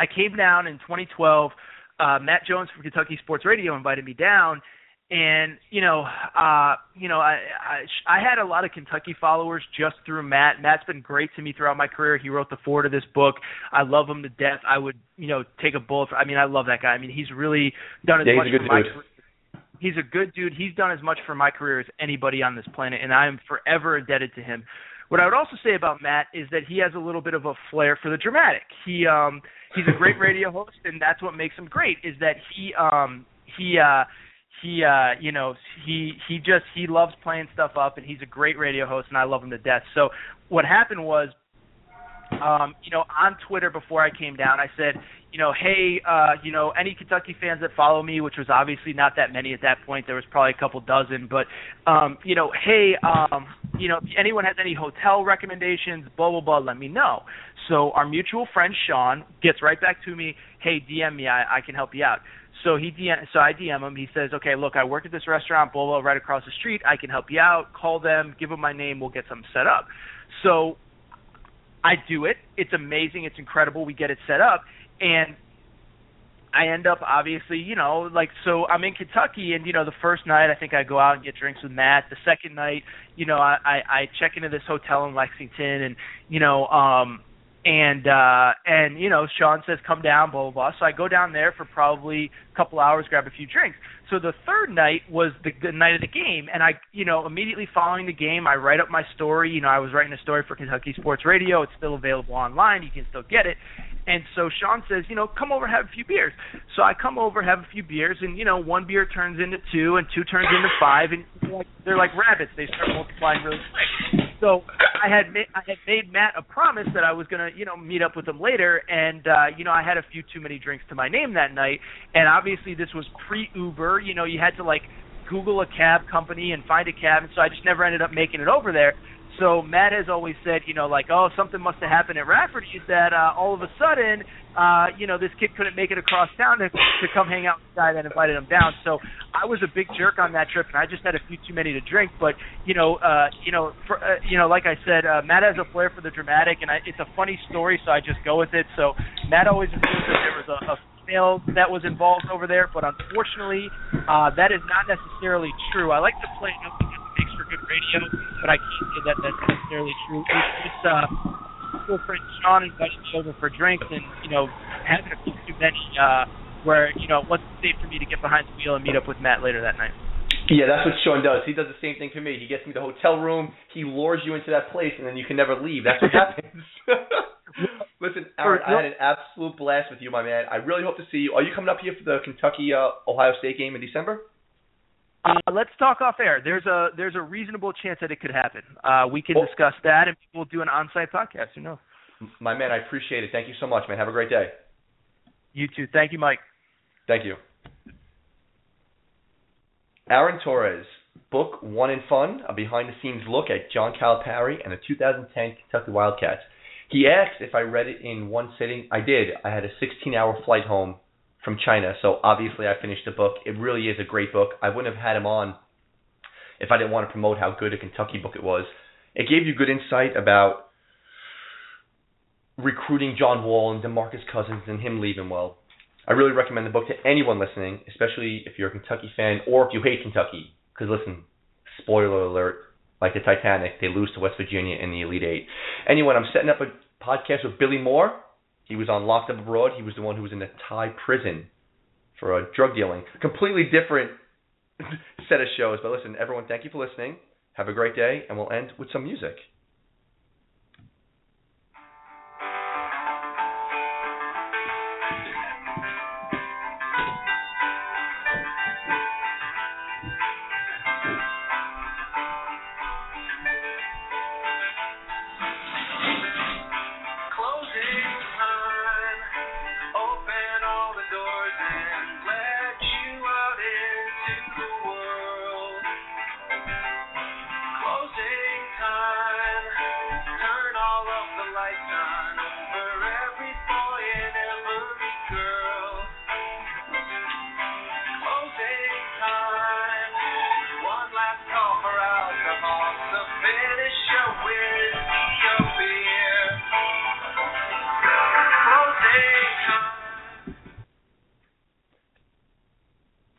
I came down in 2012. Uh, Matt Jones from Kentucky Sports Radio invited me down, and you know, uh, you know, I, I I had a lot of Kentucky followers just through Matt. Matt's been great to me throughout my career. He wrote the foreword of this book. I love him to death. I would, you know, take a bullet. For, I mean, I love that guy. I mean, he's really done as yeah, much for my career. He's a good dude. He's done as much for my career as anybody on this planet, and I am forever indebted to him. What I would also say about Matt is that he has a little bit of a flair for the dramatic. He um he's a great radio host, and that's what makes him great. Is that he um he uh he uh you know he he just he loves playing stuff up, and he's a great radio host, and I love him to death. So what happened was um, you know, on Twitter before I came down, I said, you know, hey, uh, you know, any Kentucky fans that follow me, which was obviously not that many at that point, there was probably a couple dozen, but, um, you know, hey, um, you know, if anyone has any hotel recommendations, blah blah blah, let me know. So our mutual friend Sean gets right back to me, hey, DM me, I, I can help you out. So he DM, so I DM him. He says, okay, look, I work at this restaurant, blah blah, right across the street. I can help you out. Call them, give them my name, we'll get something set up. So I do it. It's amazing. It's incredible. We get it set up, and I end up obviously, you know, like so I'm in Kentucky and you know the first night I think I go out and get drinks with Matt. The second night, you know, I I, I check into this hotel in Lexington and you know, um and uh and you know Sean says come down blah blah blah so I go down there for probably a couple hours grab a few drinks so the third night was the, the night of the game and I you know immediately following the game I write up my story you know I was writing a story for Kentucky Sports Radio it's still available online you can still get it and so Sean says, you know, come over have a few beers. So I come over have a few beers, and you know, one beer turns into two, and two turns into five, and they're like, they're like rabbits. They start multiplying really quick. So I had ma- I had made Matt a promise that I was gonna, you know, meet up with him later, and uh, you know, I had a few too many drinks to my name that night, and obviously this was pre Uber. You know, you had to like Google a cab company and find a cab, and so I just never ended up making it over there so Matt has always said, you know, like, oh, something must have happened at Rafferty's that uh, all of a sudden, uh, you know, this kid couldn't make it across town to, to come hang out with the guy that invited him down. So I was a big jerk on that trip, and I just had a few too many to drink. But you know, uh, you know, for, uh, you know, like I said, uh, Matt has a flair for the dramatic, and I, it's a funny story, so I just go with it. So Matt always assumes that there was a, a female that was involved over there, but unfortunately, uh, that is not necessarily true. I like to play good radio, but I can't say that that's necessarily true. It's just uh, cool friend Sean invited me over for drinks, and you know, having a few too many, uh, where you know, it wasn't safe for me to get behind the wheel and meet up with Matt later that night. Yeah, that's what Sean does. He does the same thing for me. He gets me the hotel room, he lures you into that place, and then you can never leave. That's what happens. Listen, Aaron, I had an absolute blast with you, my man. I really hope to see you. Are you coming up here for the Kentucky uh, Ohio State game in December? Uh, let's talk off air. There's a there's a reasonable chance that it could happen. Uh, we can Oh. discuss that, and we'll do an on-site podcast. Who knows? My man, I appreciate it. Thank you so much, man. Have a great day. You too. Thank you, Mike. Thank you. Aaron Torres, book One and Fun, a behind the scenes look at John Calipari and the 2010 Kentucky Wildcats. He asked if I read it in one sitting. I did. I had a 16 hour flight home from China, so obviously I finished the book. It really is a great book. I wouldn't have had him on if I didn't want to promote how good a Kentucky book it was. It gave you good insight about recruiting John Wall and DeMarcus Cousins and him leaving well. I really recommend the book to anyone listening, especially if you're a Kentucky fan or if you hate Kentucky. Because listen, spoiler alert, like the Titanic, they lose to West Virginia in the Elite Eight. Anyway, I'm setting up a podcast with Billy Moore. He was on Locked Up Abroad. He was the one who was in a Thai prison for uh, drug dealing. Completely different set of shows. But listen, everyone, thank you for listening. Have a great day, and we'll end with some music.